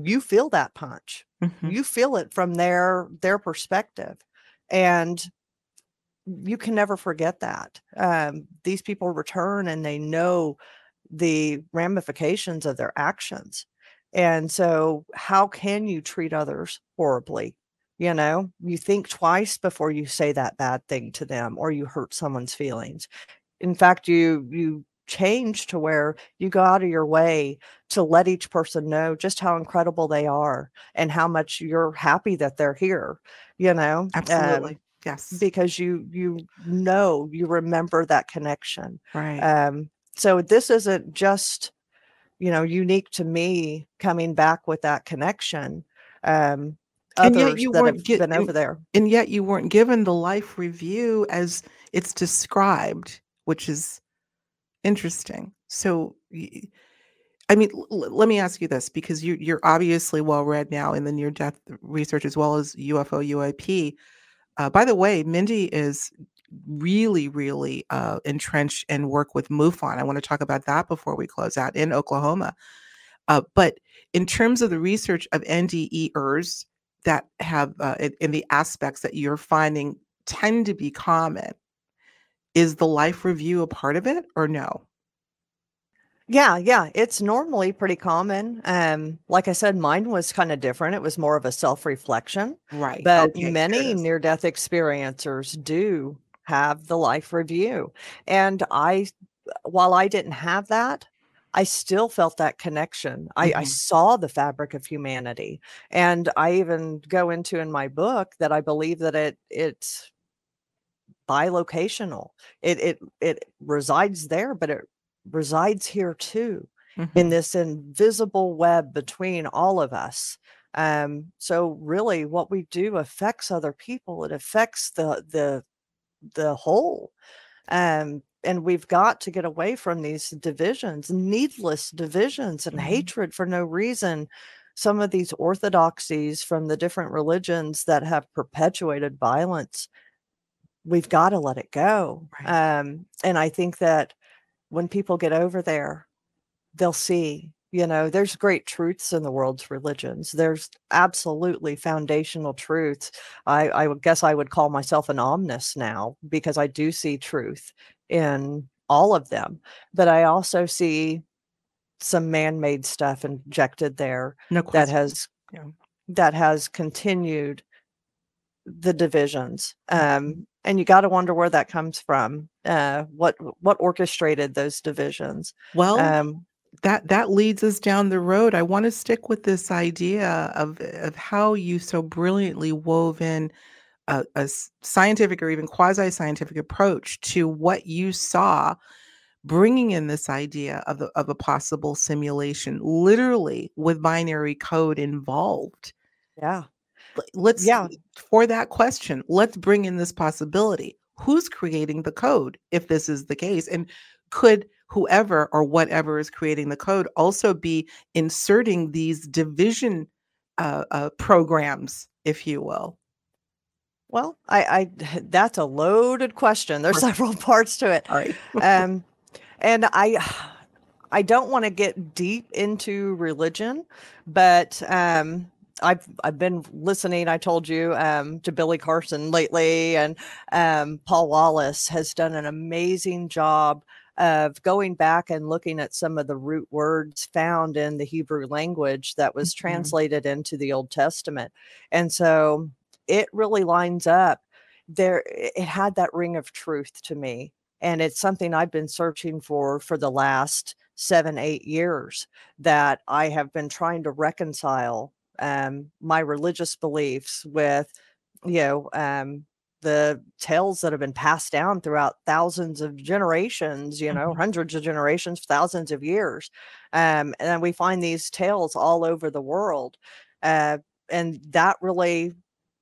you feel that punch mm-hmm. you feel it from their their perspective and you can never forget that um, these people return and they know the ramifications of their actions and so how can you treat others horribly you know you think twice before you say that bad thing to them or you hurt someone's feelings. In fact you you change to where you go out of your way to let each person know just how incredible they are and how much you're happy that they're here you know absolutely um, yes. because you you know you remember that connection. Right. Um so this isn't just you know unique to me coming back with that connection. Um and yet you weren't get, been over there and yet you weren't given the life review as it's described which is Interesting. So I mean, l- let me ask you this because you, you're obviously well read now in the near death research as well as UFO UAP. Uh, by the way, Mindy is really, really uh, entrenched and work with MUFON. I want to talk about that before we close out in Oklahoma. Uh, but in terms of the research of NDEers that have uh, in, the aspects that you're finding tend to be common, is the life review a part of it or no? Yeah, yeah, it's normally pretty common. Um, like I said, mine was kind of different. It was more of a self-reflection, Right. but Okay. Many near-death experiencers do have the life review. And I, while I didn't have that, I still felt that connection. I, I Mhm. saw the fabric of humanity. And I even go into in my book that I believe that it it's bilocational. It it it resides there, but it resides here too in Mhm. this invisible web between all of us. Um, so really what we do affects other people. It affects the the the whole. Um, and we've got to get away from these divisions, needless divisions and Mhm. hatred for no reason. Some of these orthodoxies from the different religions that have perpetuated violence, we've got to let it go. Right. Um, and I think that when people get over there, they'll see, you know, there's great truths in the world's religions. There's absolutely foundational truths. I, I would guess I would call myself an omnist now because I do see truth in all of them. But I also see some man-made stuff injected there No that has Yeah. that has continued the divisions. Mhm. Um, and you got to wonder where that comes from. Uh, what what orchestrated those divisions? Well, Um, that that leads us down the road. I want to stick with this idea of of how you so brilliantly wove in a, a scientific or even quasi scientific approach to what you saw, bringing in this idea of the, of a possible simulation, literally with binary code involved. yeah, Let's yeah. for that question, let's bring in this possibility. Who's creating the code if this is the case? And could whoever or whatever is creating the code also be inserting these division uh, uh, programs, if you will? Well, I, I that's a loaded question. There's several parts to it. Sorry. Um, and I I don't want to get deep into religion, but um I've I've been listening, I told you, um, to Billy Carson lately, and um, Paul Wallis has done an amazing job of going back and looking at some of the root words found in the Hebrew language that was Mhm. translated into the Old Testament. And so it really lines up there. It had that ring of truth to me and it's something I've been searching for for the last seven, eight years that I have been trying to reconcile um, my religious beliefs with, you know, um, the tales that have been passed down throughout thousands of generations, you know, Mhm. hundreds of generations, thousands of years. Um, and then we find these tales all over the world. Uh, and that really,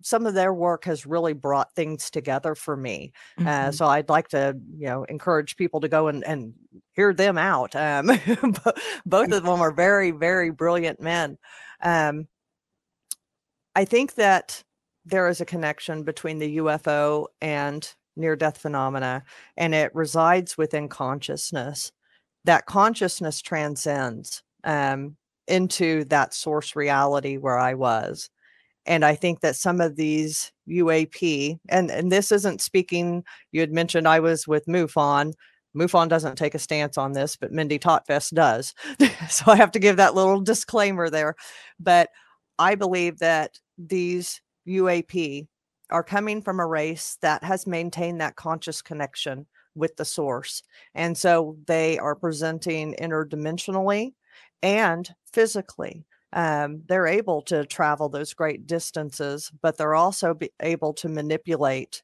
some of their work has really brought things together for me. Uh, Mhm. so I'd like to, you know, encourage people to go and, and hear them out. Um, both of them are very, very brilliant men. Um, I think that there is a connection between the UFO and near death phenomena, and it resides within consciousness. That consciousness transcends um, into that source reality where I was. And I think that some of these UAP, and, and this isn't speaking, you had mentioned I was with MUFON. MUFON doesn't take a stance on this, but Mindy Tautfest does. so I have to give that little disclaimer there. But I believe that these UAP are coming from a race that has maintained that conscious connection with the source. And so they are presenting interdimensionally and physically. Um, they're able to travel those great distances, but they're also be able to manipulate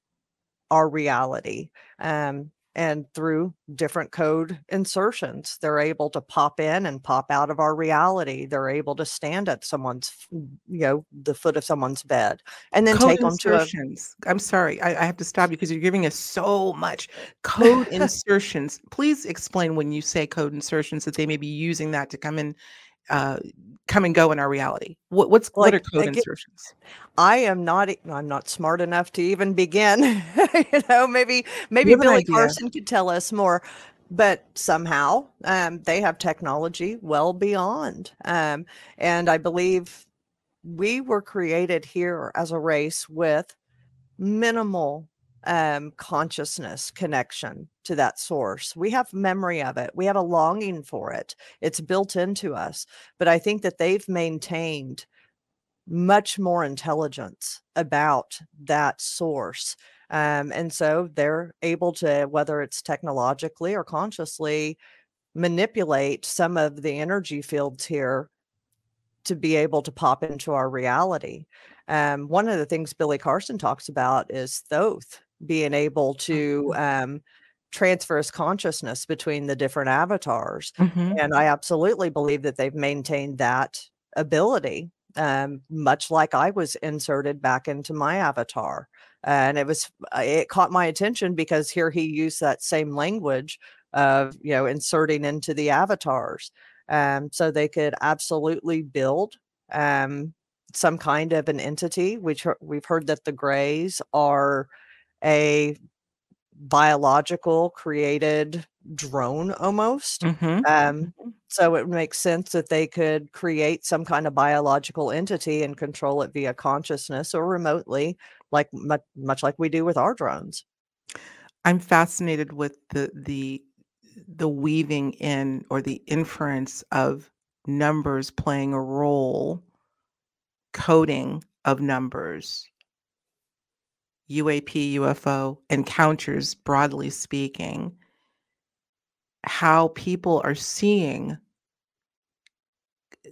our reality. Um, and through different code insertions they're able to pop in and pop out of our reality they're able to stand at someone's you know the foot of someone's bed and then code take them to a insertions. I'm sorry, I, I have to stop you because you're giving us so much code insertions. Please explain when you say code insertions that they may be using that to come in, uh, come and go in our reality. What, what's what are code again, insertions? I am not I'm not smart enough to even begin. you know, maybe maybe Billy idea. Carson could tell us more. But somehow um, they have technology well beyond. Um, and I believe we were created here as a race with minimal um, consciousness connection to that source. We have memory of it. We have a longing for it. It's built into us. But I think that they've maintained much more intelligence about that source. Um, and so they're able to, whether it's technologically or consciously, manipulate some of the energy fields here to be able to pop into our reality. Um, one of the things Billy Carson talks about is Thoth being able to um, transfer his consciousness between the different avatars. Mhm. And I absolutely believe that they've maintained that ability, um, much like I was inserted back into my avatar. And it was, uh, it caught my attention because here he used that same language of, you know, inserting into the avatars. Um, so they could absolutely build um, some kind of an entity. Which we've heard that the Greys are a biological created drone almost. Mhm. Um, so it makes sense that they could create some kind of biological entity and control it via consciousness or remotely, like much, much like we do with our drones. I'm fascinated with the the the weaving in or the inference of numbers playing a role, coding of numbers, UAP, UFO encounters, broadly speaking, how people are seeing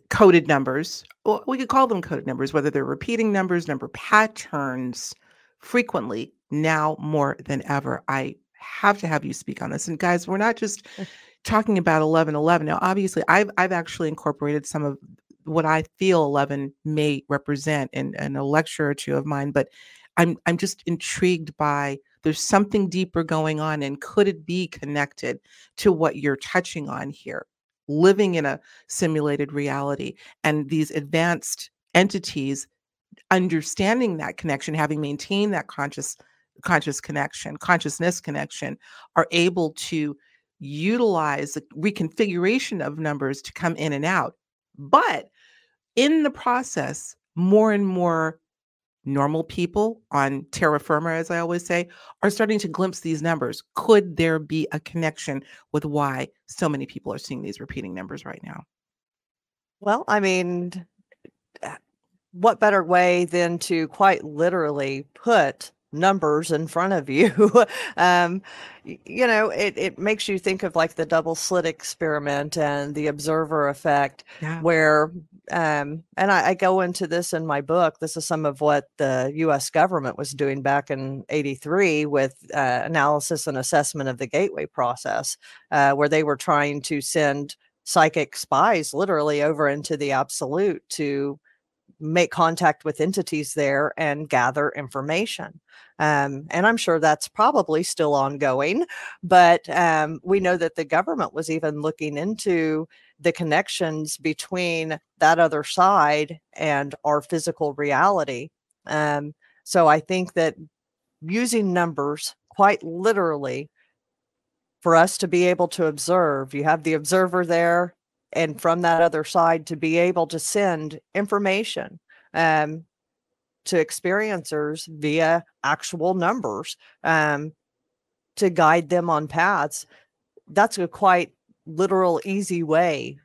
coded numbers. Well, we could call them coded numbers, whether they're repeating numbers, number patterns, frequently now more than ever. I have to have you speak on this. And guys, we're not just talking about 1111. Now, obviously, I've I've actually incorporated some of what I feel 11 may represent in, in a lecture or two of mine, but I'm I'm just intrigued by there's something deeper going on, and could it be connected to what you're touching on here? Living in a simulated reality and these advanced entities understanding that connection, having maintained that conscious conscious connection, consciousness connection, are able to utilize the reconfiguration of numbers to come in and out. But in the process, more and more normal people on terra firma, as I always say, are starting to glimpse these numbers. Could there be a connection with why so many people are seeing these repeating numbers right now? Well, I mean, uh, what better way than to quite literally put numbers in front of you? um, you know, it, it makes you think of like the double slit experiment and the observer effect, Yeah. where, um, and I, I go into this in my book. This is some of what the US government was doing back in 83 with uh, analysis and assessment of the gateway process, uh, where they were trying to send psychic spies literally over into the absolute to make contact with entities there and gather information. Um, and I'm sure that's probably still ongoing, but um, we know that the government was even looking into the connections between that other side and our physical reality. Um, so I think that using numbers quite literally for us to be able to observe, you have the observer there, and from that other side to be able to send information um, to experiencers via actual numbers um, to guide them on paths. That's a quite literal, easy way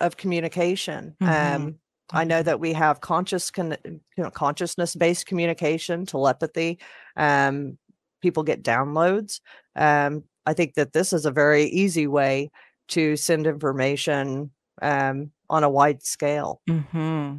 of communication. Mhm. Um, I know that we have conscious, con- you know, consciousness-based communication, telepathy. Um, people get downloads. Um, I think that this is a very easy way to send information um, on a wide scale. hmm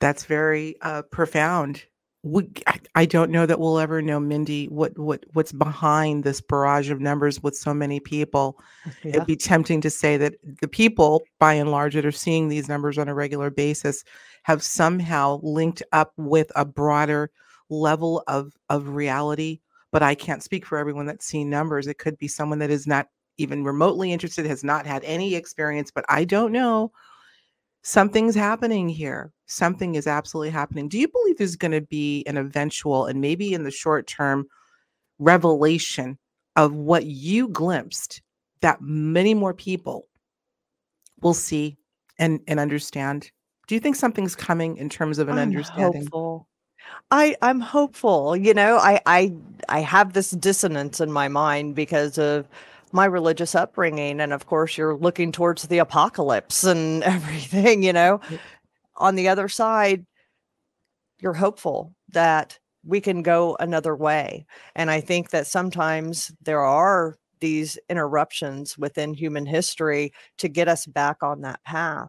That's very uh, profound. we, I, I don't know that we'll ever know, Mindy, what what what's behind this barrage of numbers with so many people. Yeah. It'd be tempting to say that the people, by and large, that are seeing these numbers on a regular basis, have somehow linked up with a broader level of of reality. But I can't speak for everyone that's seen numbers. It could be someone that is not even remotely interested, has not had any experience, but I don't know. Something's happening here. Something is absolutely happening. Do you believe there's going to be an eventual and maybe in the short term revelation of what you glimpsed that many more people will see and, and understand? Do you think something's coming in terms of an I'm understanding? hopeful. I I'm hopeful. You know, I I I have this dissonance in my mind because of my religious upbringing and of course you're looking towards the apocalypse and everything, you know. Yep. On the other side, you're hopeful that we can go another way. And I think that sometimes there are these interruptions within human history to get us back on that path.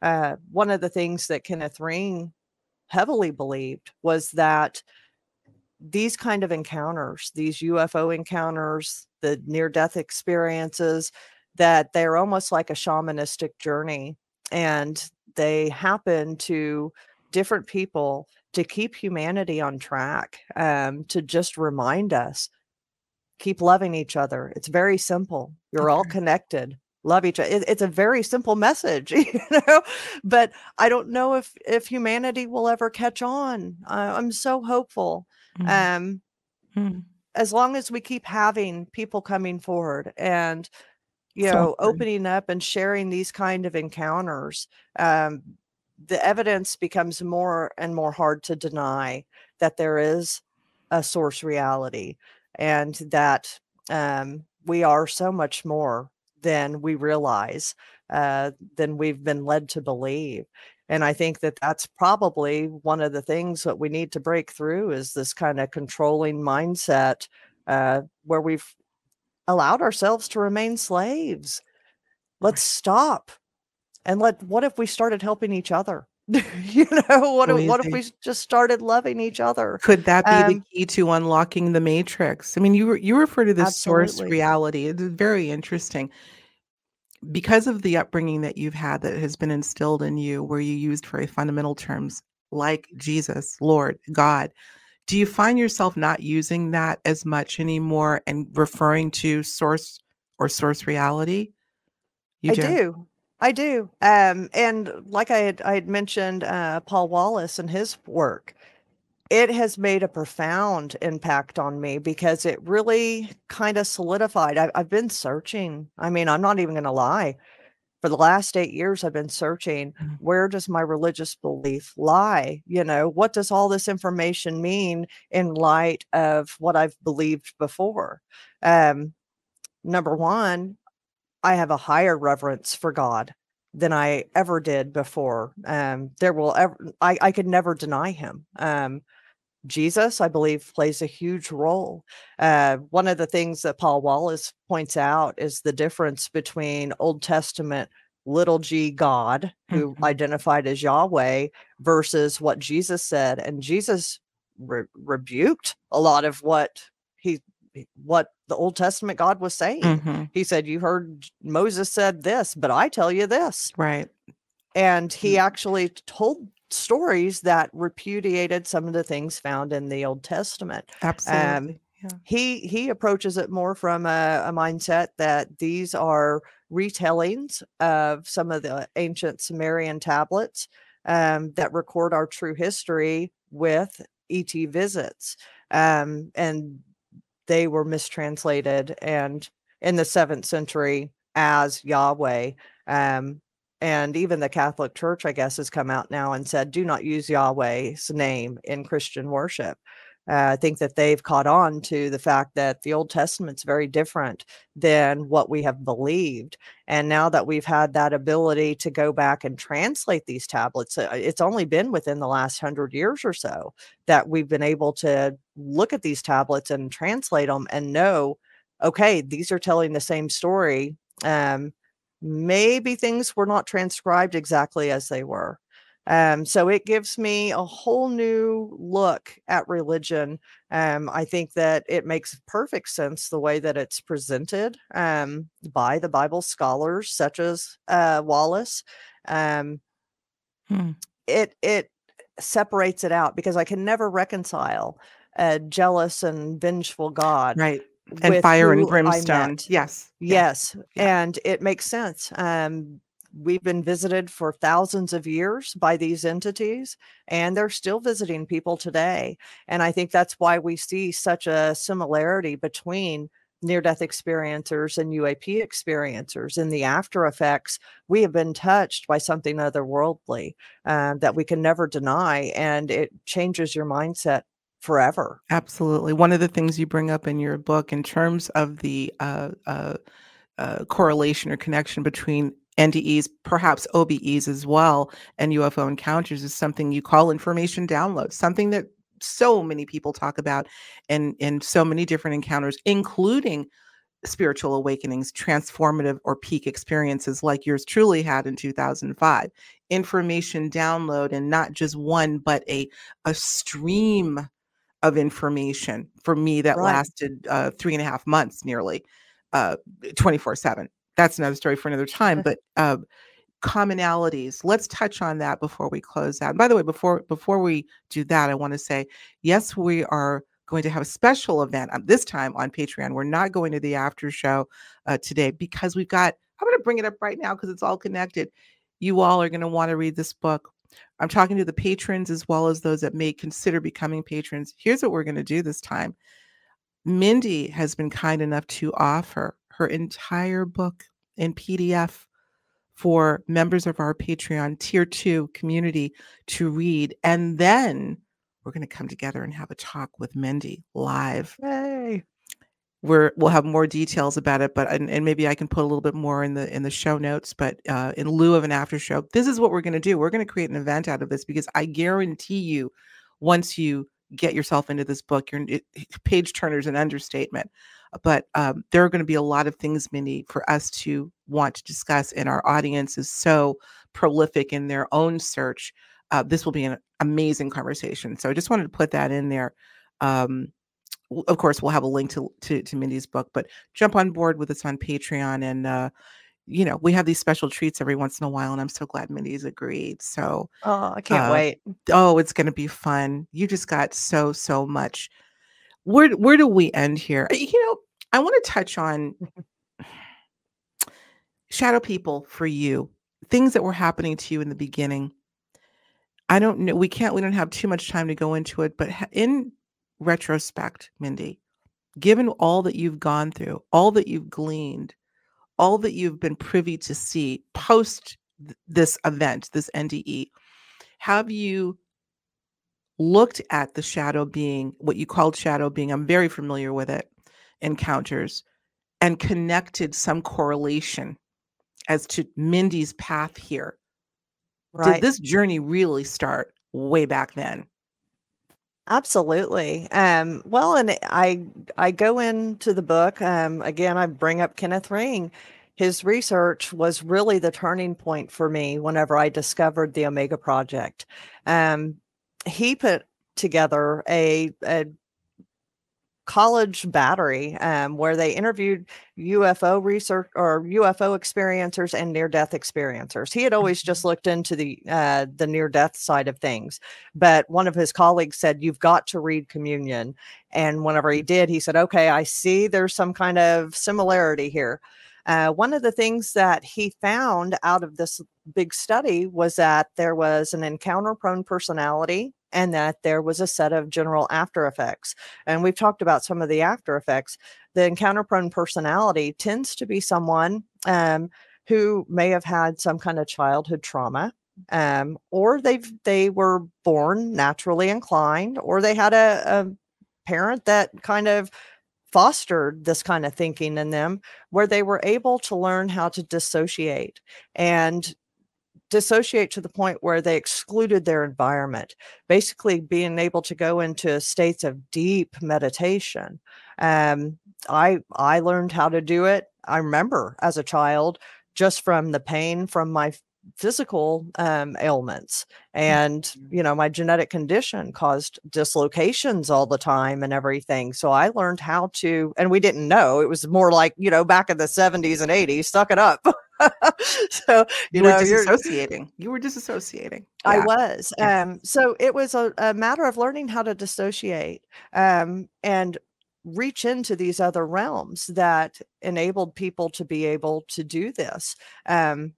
Uh, one of the things that Kenneth Ring heavily believed was that these kind of encounters, these UFO encounters, the near death experiences, that they're almost like a shamanistic journey and they happen to different people to keep humanity on track, um, to just remind us keep loving each other. It's very simple. You're all connected. Love each other. It, it's a very simple message, you know. But I don't know if if humanity will ever catch on. Uh, I'm so hopeful. Mm, Um, mm. As long as we keep having people coming forward and you know opening up and sharing these kind of encounters um, the evidence becomes more and more hard to deny that there is a source reality and that um, we are so much more than we realize uh, than we've been led to believe and i think that that's probably one of the things that we need to break through is this kind of controlling mindset uh, where we've allowed ourselves to remain slaves. Let's stop and let what if we started helping each other? You know what if, what if we just started loving each other? Could that be the um key to unlocking the matrix? I mean, you you refer to this source reality. It is very interesting because of the upbringing that you've had that has been instilled in you, where you used very fundamental terms like Jesus, Lord, God. Do you find yourself not using that as much anymore and referring to source or source reality? You I do. do. I do. Um, and like I had, I had mentioned uh, Paul Wallis and his work, it has made a profound impact on me because it really kind of solidified. I, I've been searching. I mean, I'm not even going to lie. For the last eight years, I've been searching Mhm. where does my religious belief lie? You know, what does all this information mean in light of what I've believed before? Um, number one, I have a higher reverence for God than I ever did before. Um, there will ever I, I could never deny him. Um, Jesus, I believe, plays a huge role. Uh, one of the things that Paul Wallis points out is the difference between Old Testament little g God, who Mhm. identified as Yahweh, versus what Jesus said. And Jesus re- rebuked a lot of what he what the Old Testament God was saying. Mhm. He said, You heard Moses said this, but I tell you this. Right. And he Mm. actually told stories that repudiated some of the things found in the Old Testament. Um, Absolutely. Yeah. he he approaches it more from a, a mindset that these are retellings of some of the ancient Sumerian tablets um, that record our true history with ET visits. Um, and they were mistranslated and in the seventh century as Yahweh. Um, and even the Catholic Church, I guess, has come out now and said, do not use Yahweh's name in Christian worship. Uh, I think that they've caught on to the fact that the Old Testament's very different than what we have believed. And now that we've had that ability to go back and translate these tablets, uh, it's only been within the last hundred years or so that we've been able to look at these tablets and translate them and know, okay, these are telling the same story. Um, maybe things were not transcribed exactly as they were. Um, so it gives me a whole new look at religion. Um, I think that it makes perfect sense the way that it's presented um, by the Bible scholars such as uh, Wallis. Um, hmm. It it separates it out because I can never reconcile a jealous and vengeful God, right? And fire and brimstone. Yes. Yes. Yeah. And it makes sense. Um, we've been visited for thousands of years by these entities and they're still visiting people today and i think that's why we see such a similarity between near death experiencers and uap experiencers in the after effects we have been touched by something otherworldly uh, that we can never deny and it changes your mindset forever absolutely one of the things you bring up in your book in terms of the uh, uh, uh correlation or connection between NDEs, perhaps OBEs as well, and UFO encounters is something you call information download, something that so many people talk about in, in so many different encounters, including spiritual awakenings, transformative or peak experiences like yours truly had in 2005. Information download and not just one, but a, a stream of information for me that right. lasted uh, three and a half months nearly, uh, 24 7 that's another story for another time. But uh, commonalities, let's touch on that before we close out. And by the way, before before we do that, I want to say yes, we are going to have a special event um, this time on Patreon. We're not going to the after show uh, today because we've got. I'm going to bring it up right now because it's all connected. You all are going to want to read this book. I'm talking to the patrons as well as those that may consider becoming patrons. Here's what we're going to do this time. Mindy has been kind enough to offer her entire book in PDF for members of our Patreon tier two community to read. And then we're going to come together and have a talk with Mindy live. Yay. We're, we'll have more details about it, but and, and, maybe I can put a little bit more in the in the show notes. But uh, in lieu of an after show, this is what we're going to do. We're going to create an event out of this because I guarantee you, once you get yourself into this book, your page turner is an understatement but um, there are going to be a lot of things, Mindy, for us to want to discuss, and our audience is so prolific in their own search. Uh, this will be an amazing conversation. So I just wanted to put that in there. Um, of course, we'll have a link to, to, to Mindy's book, but jump on board with us on Patreon, and uh, you know we have these special treats every once in a while, and I'm so glad Mindy's agreed. So oh, I can't uh, wait. Oh, it's going to be fun. You just got so so much where where do we end here? You know, I want to touch on shadow people for you, things that were happening to you in the beginning. I don't know. We can't. We don't have too much time to go into it, but in retrospect, Mindy, given all that you've gone through, all that you've gleaned, all that you've been privy to see post th- this event, this NDE, have you looked at the shadow being, what you called shadow being, I'm very familiar with it, encounters, and connected some correlation as to Mindy's path here. Right. Did this journey really start way back then? Absolutely. Um, well, and I I go into the book. Um, again, I bring up Kenneth Ring. His research was really the turning point for me whenever I discovered the Omega Project. Um, he put together a, a college battery um, where they interviewed UFO research or UFO experiencers and near death experiencers. He had always mm-hmm. just looked into the uh, the near death side of things, but one of his colleagues said, "You've got to read Communion." And whenever he did, he said, "Okay, I see there's some kind of similarity here." Uh, one of the things that he found out of this big study was that there was an encounter prone personality and that there was a set of general after effects. And we've talked about some of the after effects. The encounter prone personality tends to be someone um, who may have had some kind of childhood trauma. Um, or they've they were born naturally inclined, or they had a, a parent that kind of fostered this kind of thinking in them where they were able to learn how to dissociate and dissociate to the point where they excluded their environment, basically being able to go into states of deep meditation. Um, I I learned how to do it. I remember as a child, just from the pain from my physical um, ailments and Mm-hmm. you know my genetic condition caused dislocations all the time and everything so i learned how to and we didn't know it was more like you know back in the 70s and 80s suck it up so you, You, know were you're disassociating. You were disassociating. I was. Yeah. Um, so it was a, a matter of learning how to dissociate um, and reach into these other realms that enabled people to be able to do this. Um,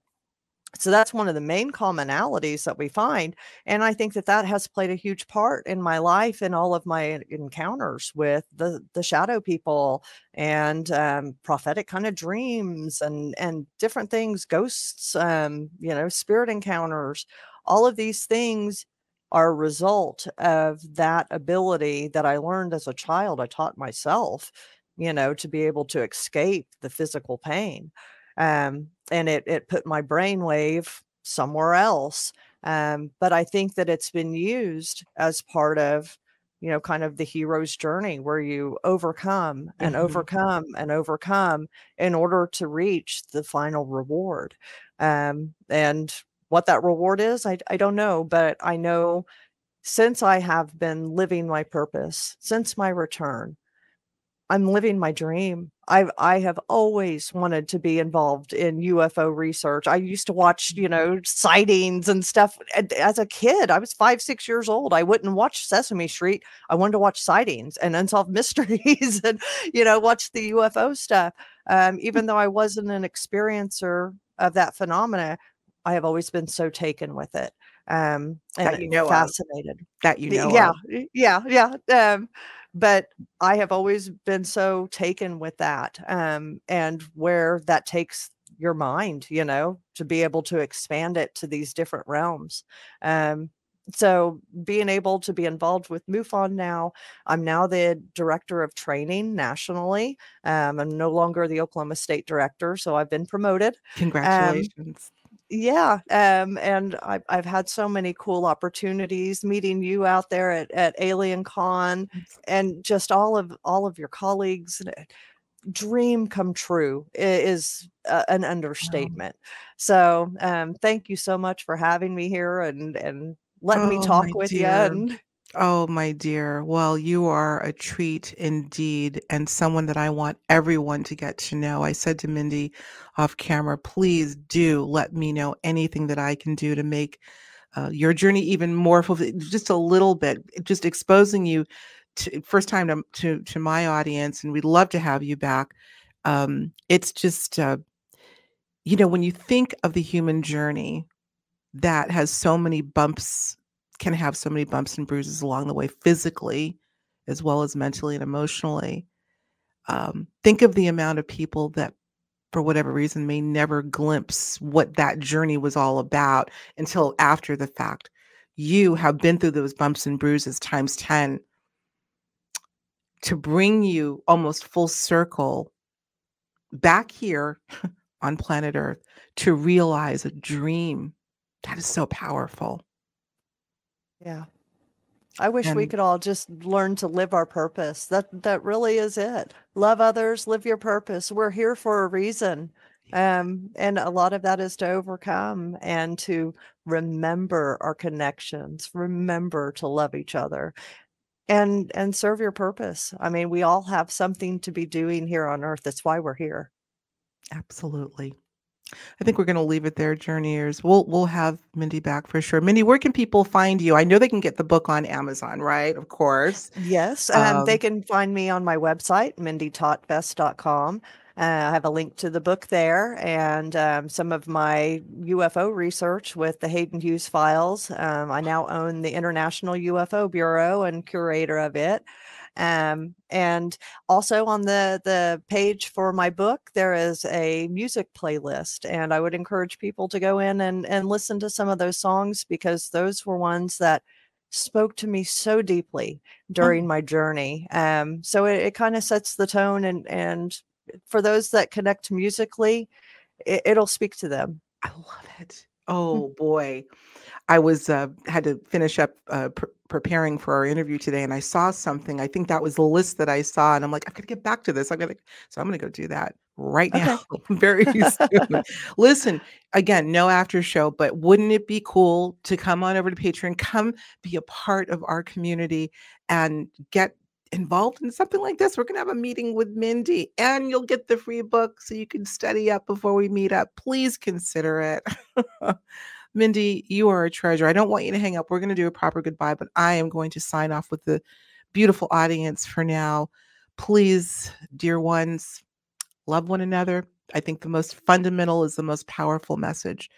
so that's one of the main commonalities that we find. And I think that that has played a huge part in my life and all of my encounters with the, the shadow people and um, prophetic kind of dreams and, and different things, ghosts, um, you know, spirit encounters, all of these things are a result of that ability that I learned as a child. I taught myself, you know, to be able to escape the physical pain um, and it it put my brainwave somewhere else. Um, but I think that it's been used as part of, you know, kind of the hero's journey where you overcome and Mhm. overcome and overcome in order to reach the final reward. Um, and what that reward is, I, I don't know, but I know since I have been living my purpose, since my return, I'm living my dream. I've I have always wanted to be involved in UFO research. I used to watch, you know, sightings and stuff as a kid. I was 5, 6 years old. I wouldn't watch Sesame Street. I wanted to watch sightings and unsolved mysteries and, you know, watch the UFO stuff. Um, even though I wasn't an experiencer of that phenomena, I have always been so taken with it. Um, That and you know of. fascinated. That you know. yeah, of. yeah, yeah. Um, but I have always been so taken with that, um, and where that takes your mind, you know, to be able to expand it to these different realms. Um, so being able to be involved with MUFON now, I'm now the director of training nationally. Um, I'm no longer the Oklahoma State director, so I've been promoted. Congratulations. Yeah, um, and I've I've had so many cool opportunities meeting you out there at, at Alien Con and just all of all of your colleagues. uh, Dream come true is uh, an understatement. So, um, thank you so much for having me here and and letting me Oh, talk my with you. And Oh, my dear. Well, you are a treat indeed, and someone that I want everyone to get to know. I said to Mindy off camera, please do let me know anything that I can do to make uh, your journey even more fulfilling, just a little bit, just exposing you to first time to, to, to my audience, and we'd love to have you back. Um, it's just, uh, you know, when you think of the human journey that has so many bumps can have so many bumps and bruises along the way physically as well as mentally and emotionally. Um, think of the amount of people that for whatever reason may never glimpse what that journey was all about until after the fact. You have been through those bumps and bruises times 10 to bring you almost full circle back here on planet earth to realize a dream that is so powerful yeah, I wish we And- could all just learn to live our purpose. That that really is it. Love others, live your purpose. We're here for a reason. Um, and a lot of that is to overcome and to remember our connections, remember to love each other and and serve your purpose. I mean, we all have something to be doing here on earth. That's why we're here. Absolutely. I think we're going to leave it there, journeyers. We'll we'll have Mindy back for sure. Mindy, where can people find you? I know they can get the book on Amazon, right? Of course. Yes, um, they Um, can find me on my website, mindytautfest.com. Uh, I have a link to the book there and um, some of my UFO research with the Hayden Hewes files. Um, I now own the International UFO Bureau and curator of it. Um, and also on the the page for my book, there is a music playlist, and I would encourage people to go in and and listen to some of those songs because those were ones that spoke to me so deeply during my journey. Um, so it, it kind of sets the tone, and and for those that connect musically, it, it'll speak to them. I love it. Oh boy. I was uh, had to finish up uh, pr- preparing for our interview today, and I saw something. I think that was the list that I saw, and I'm like, I'm gonna get back to this. I'm gonna, so I'm gonna go do that right Okay. now, very soon. Listen, again, no after show, but wouldn't it be cool to come on over to Patreon, come be a part of our community, and get involved in something like this? We're gonna have a meeting with Mindy, and you'll get the free book so you can study up before we meet up. Please consider it. Mindy, you are a treasure. I don't want you to hang up. We're going to do a proper goodbye, but I am going to sign off with the beautiful audience for now. Please, dear ones, love one another. I think the most fundamental is the most powerful message.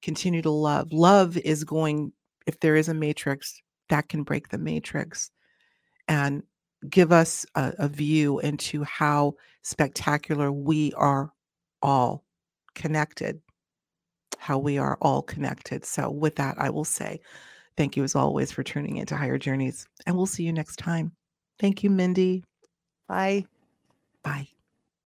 Continue to love. Love is going, if there is a matrix, that can break the matrix and give us a, a view into how spectacular we are all connected how we are all connected. So, with that, I will say thank you as always for tuning into Higher Journeys, and we'll see you next time. Thank you, Mindy. Bye. Bye.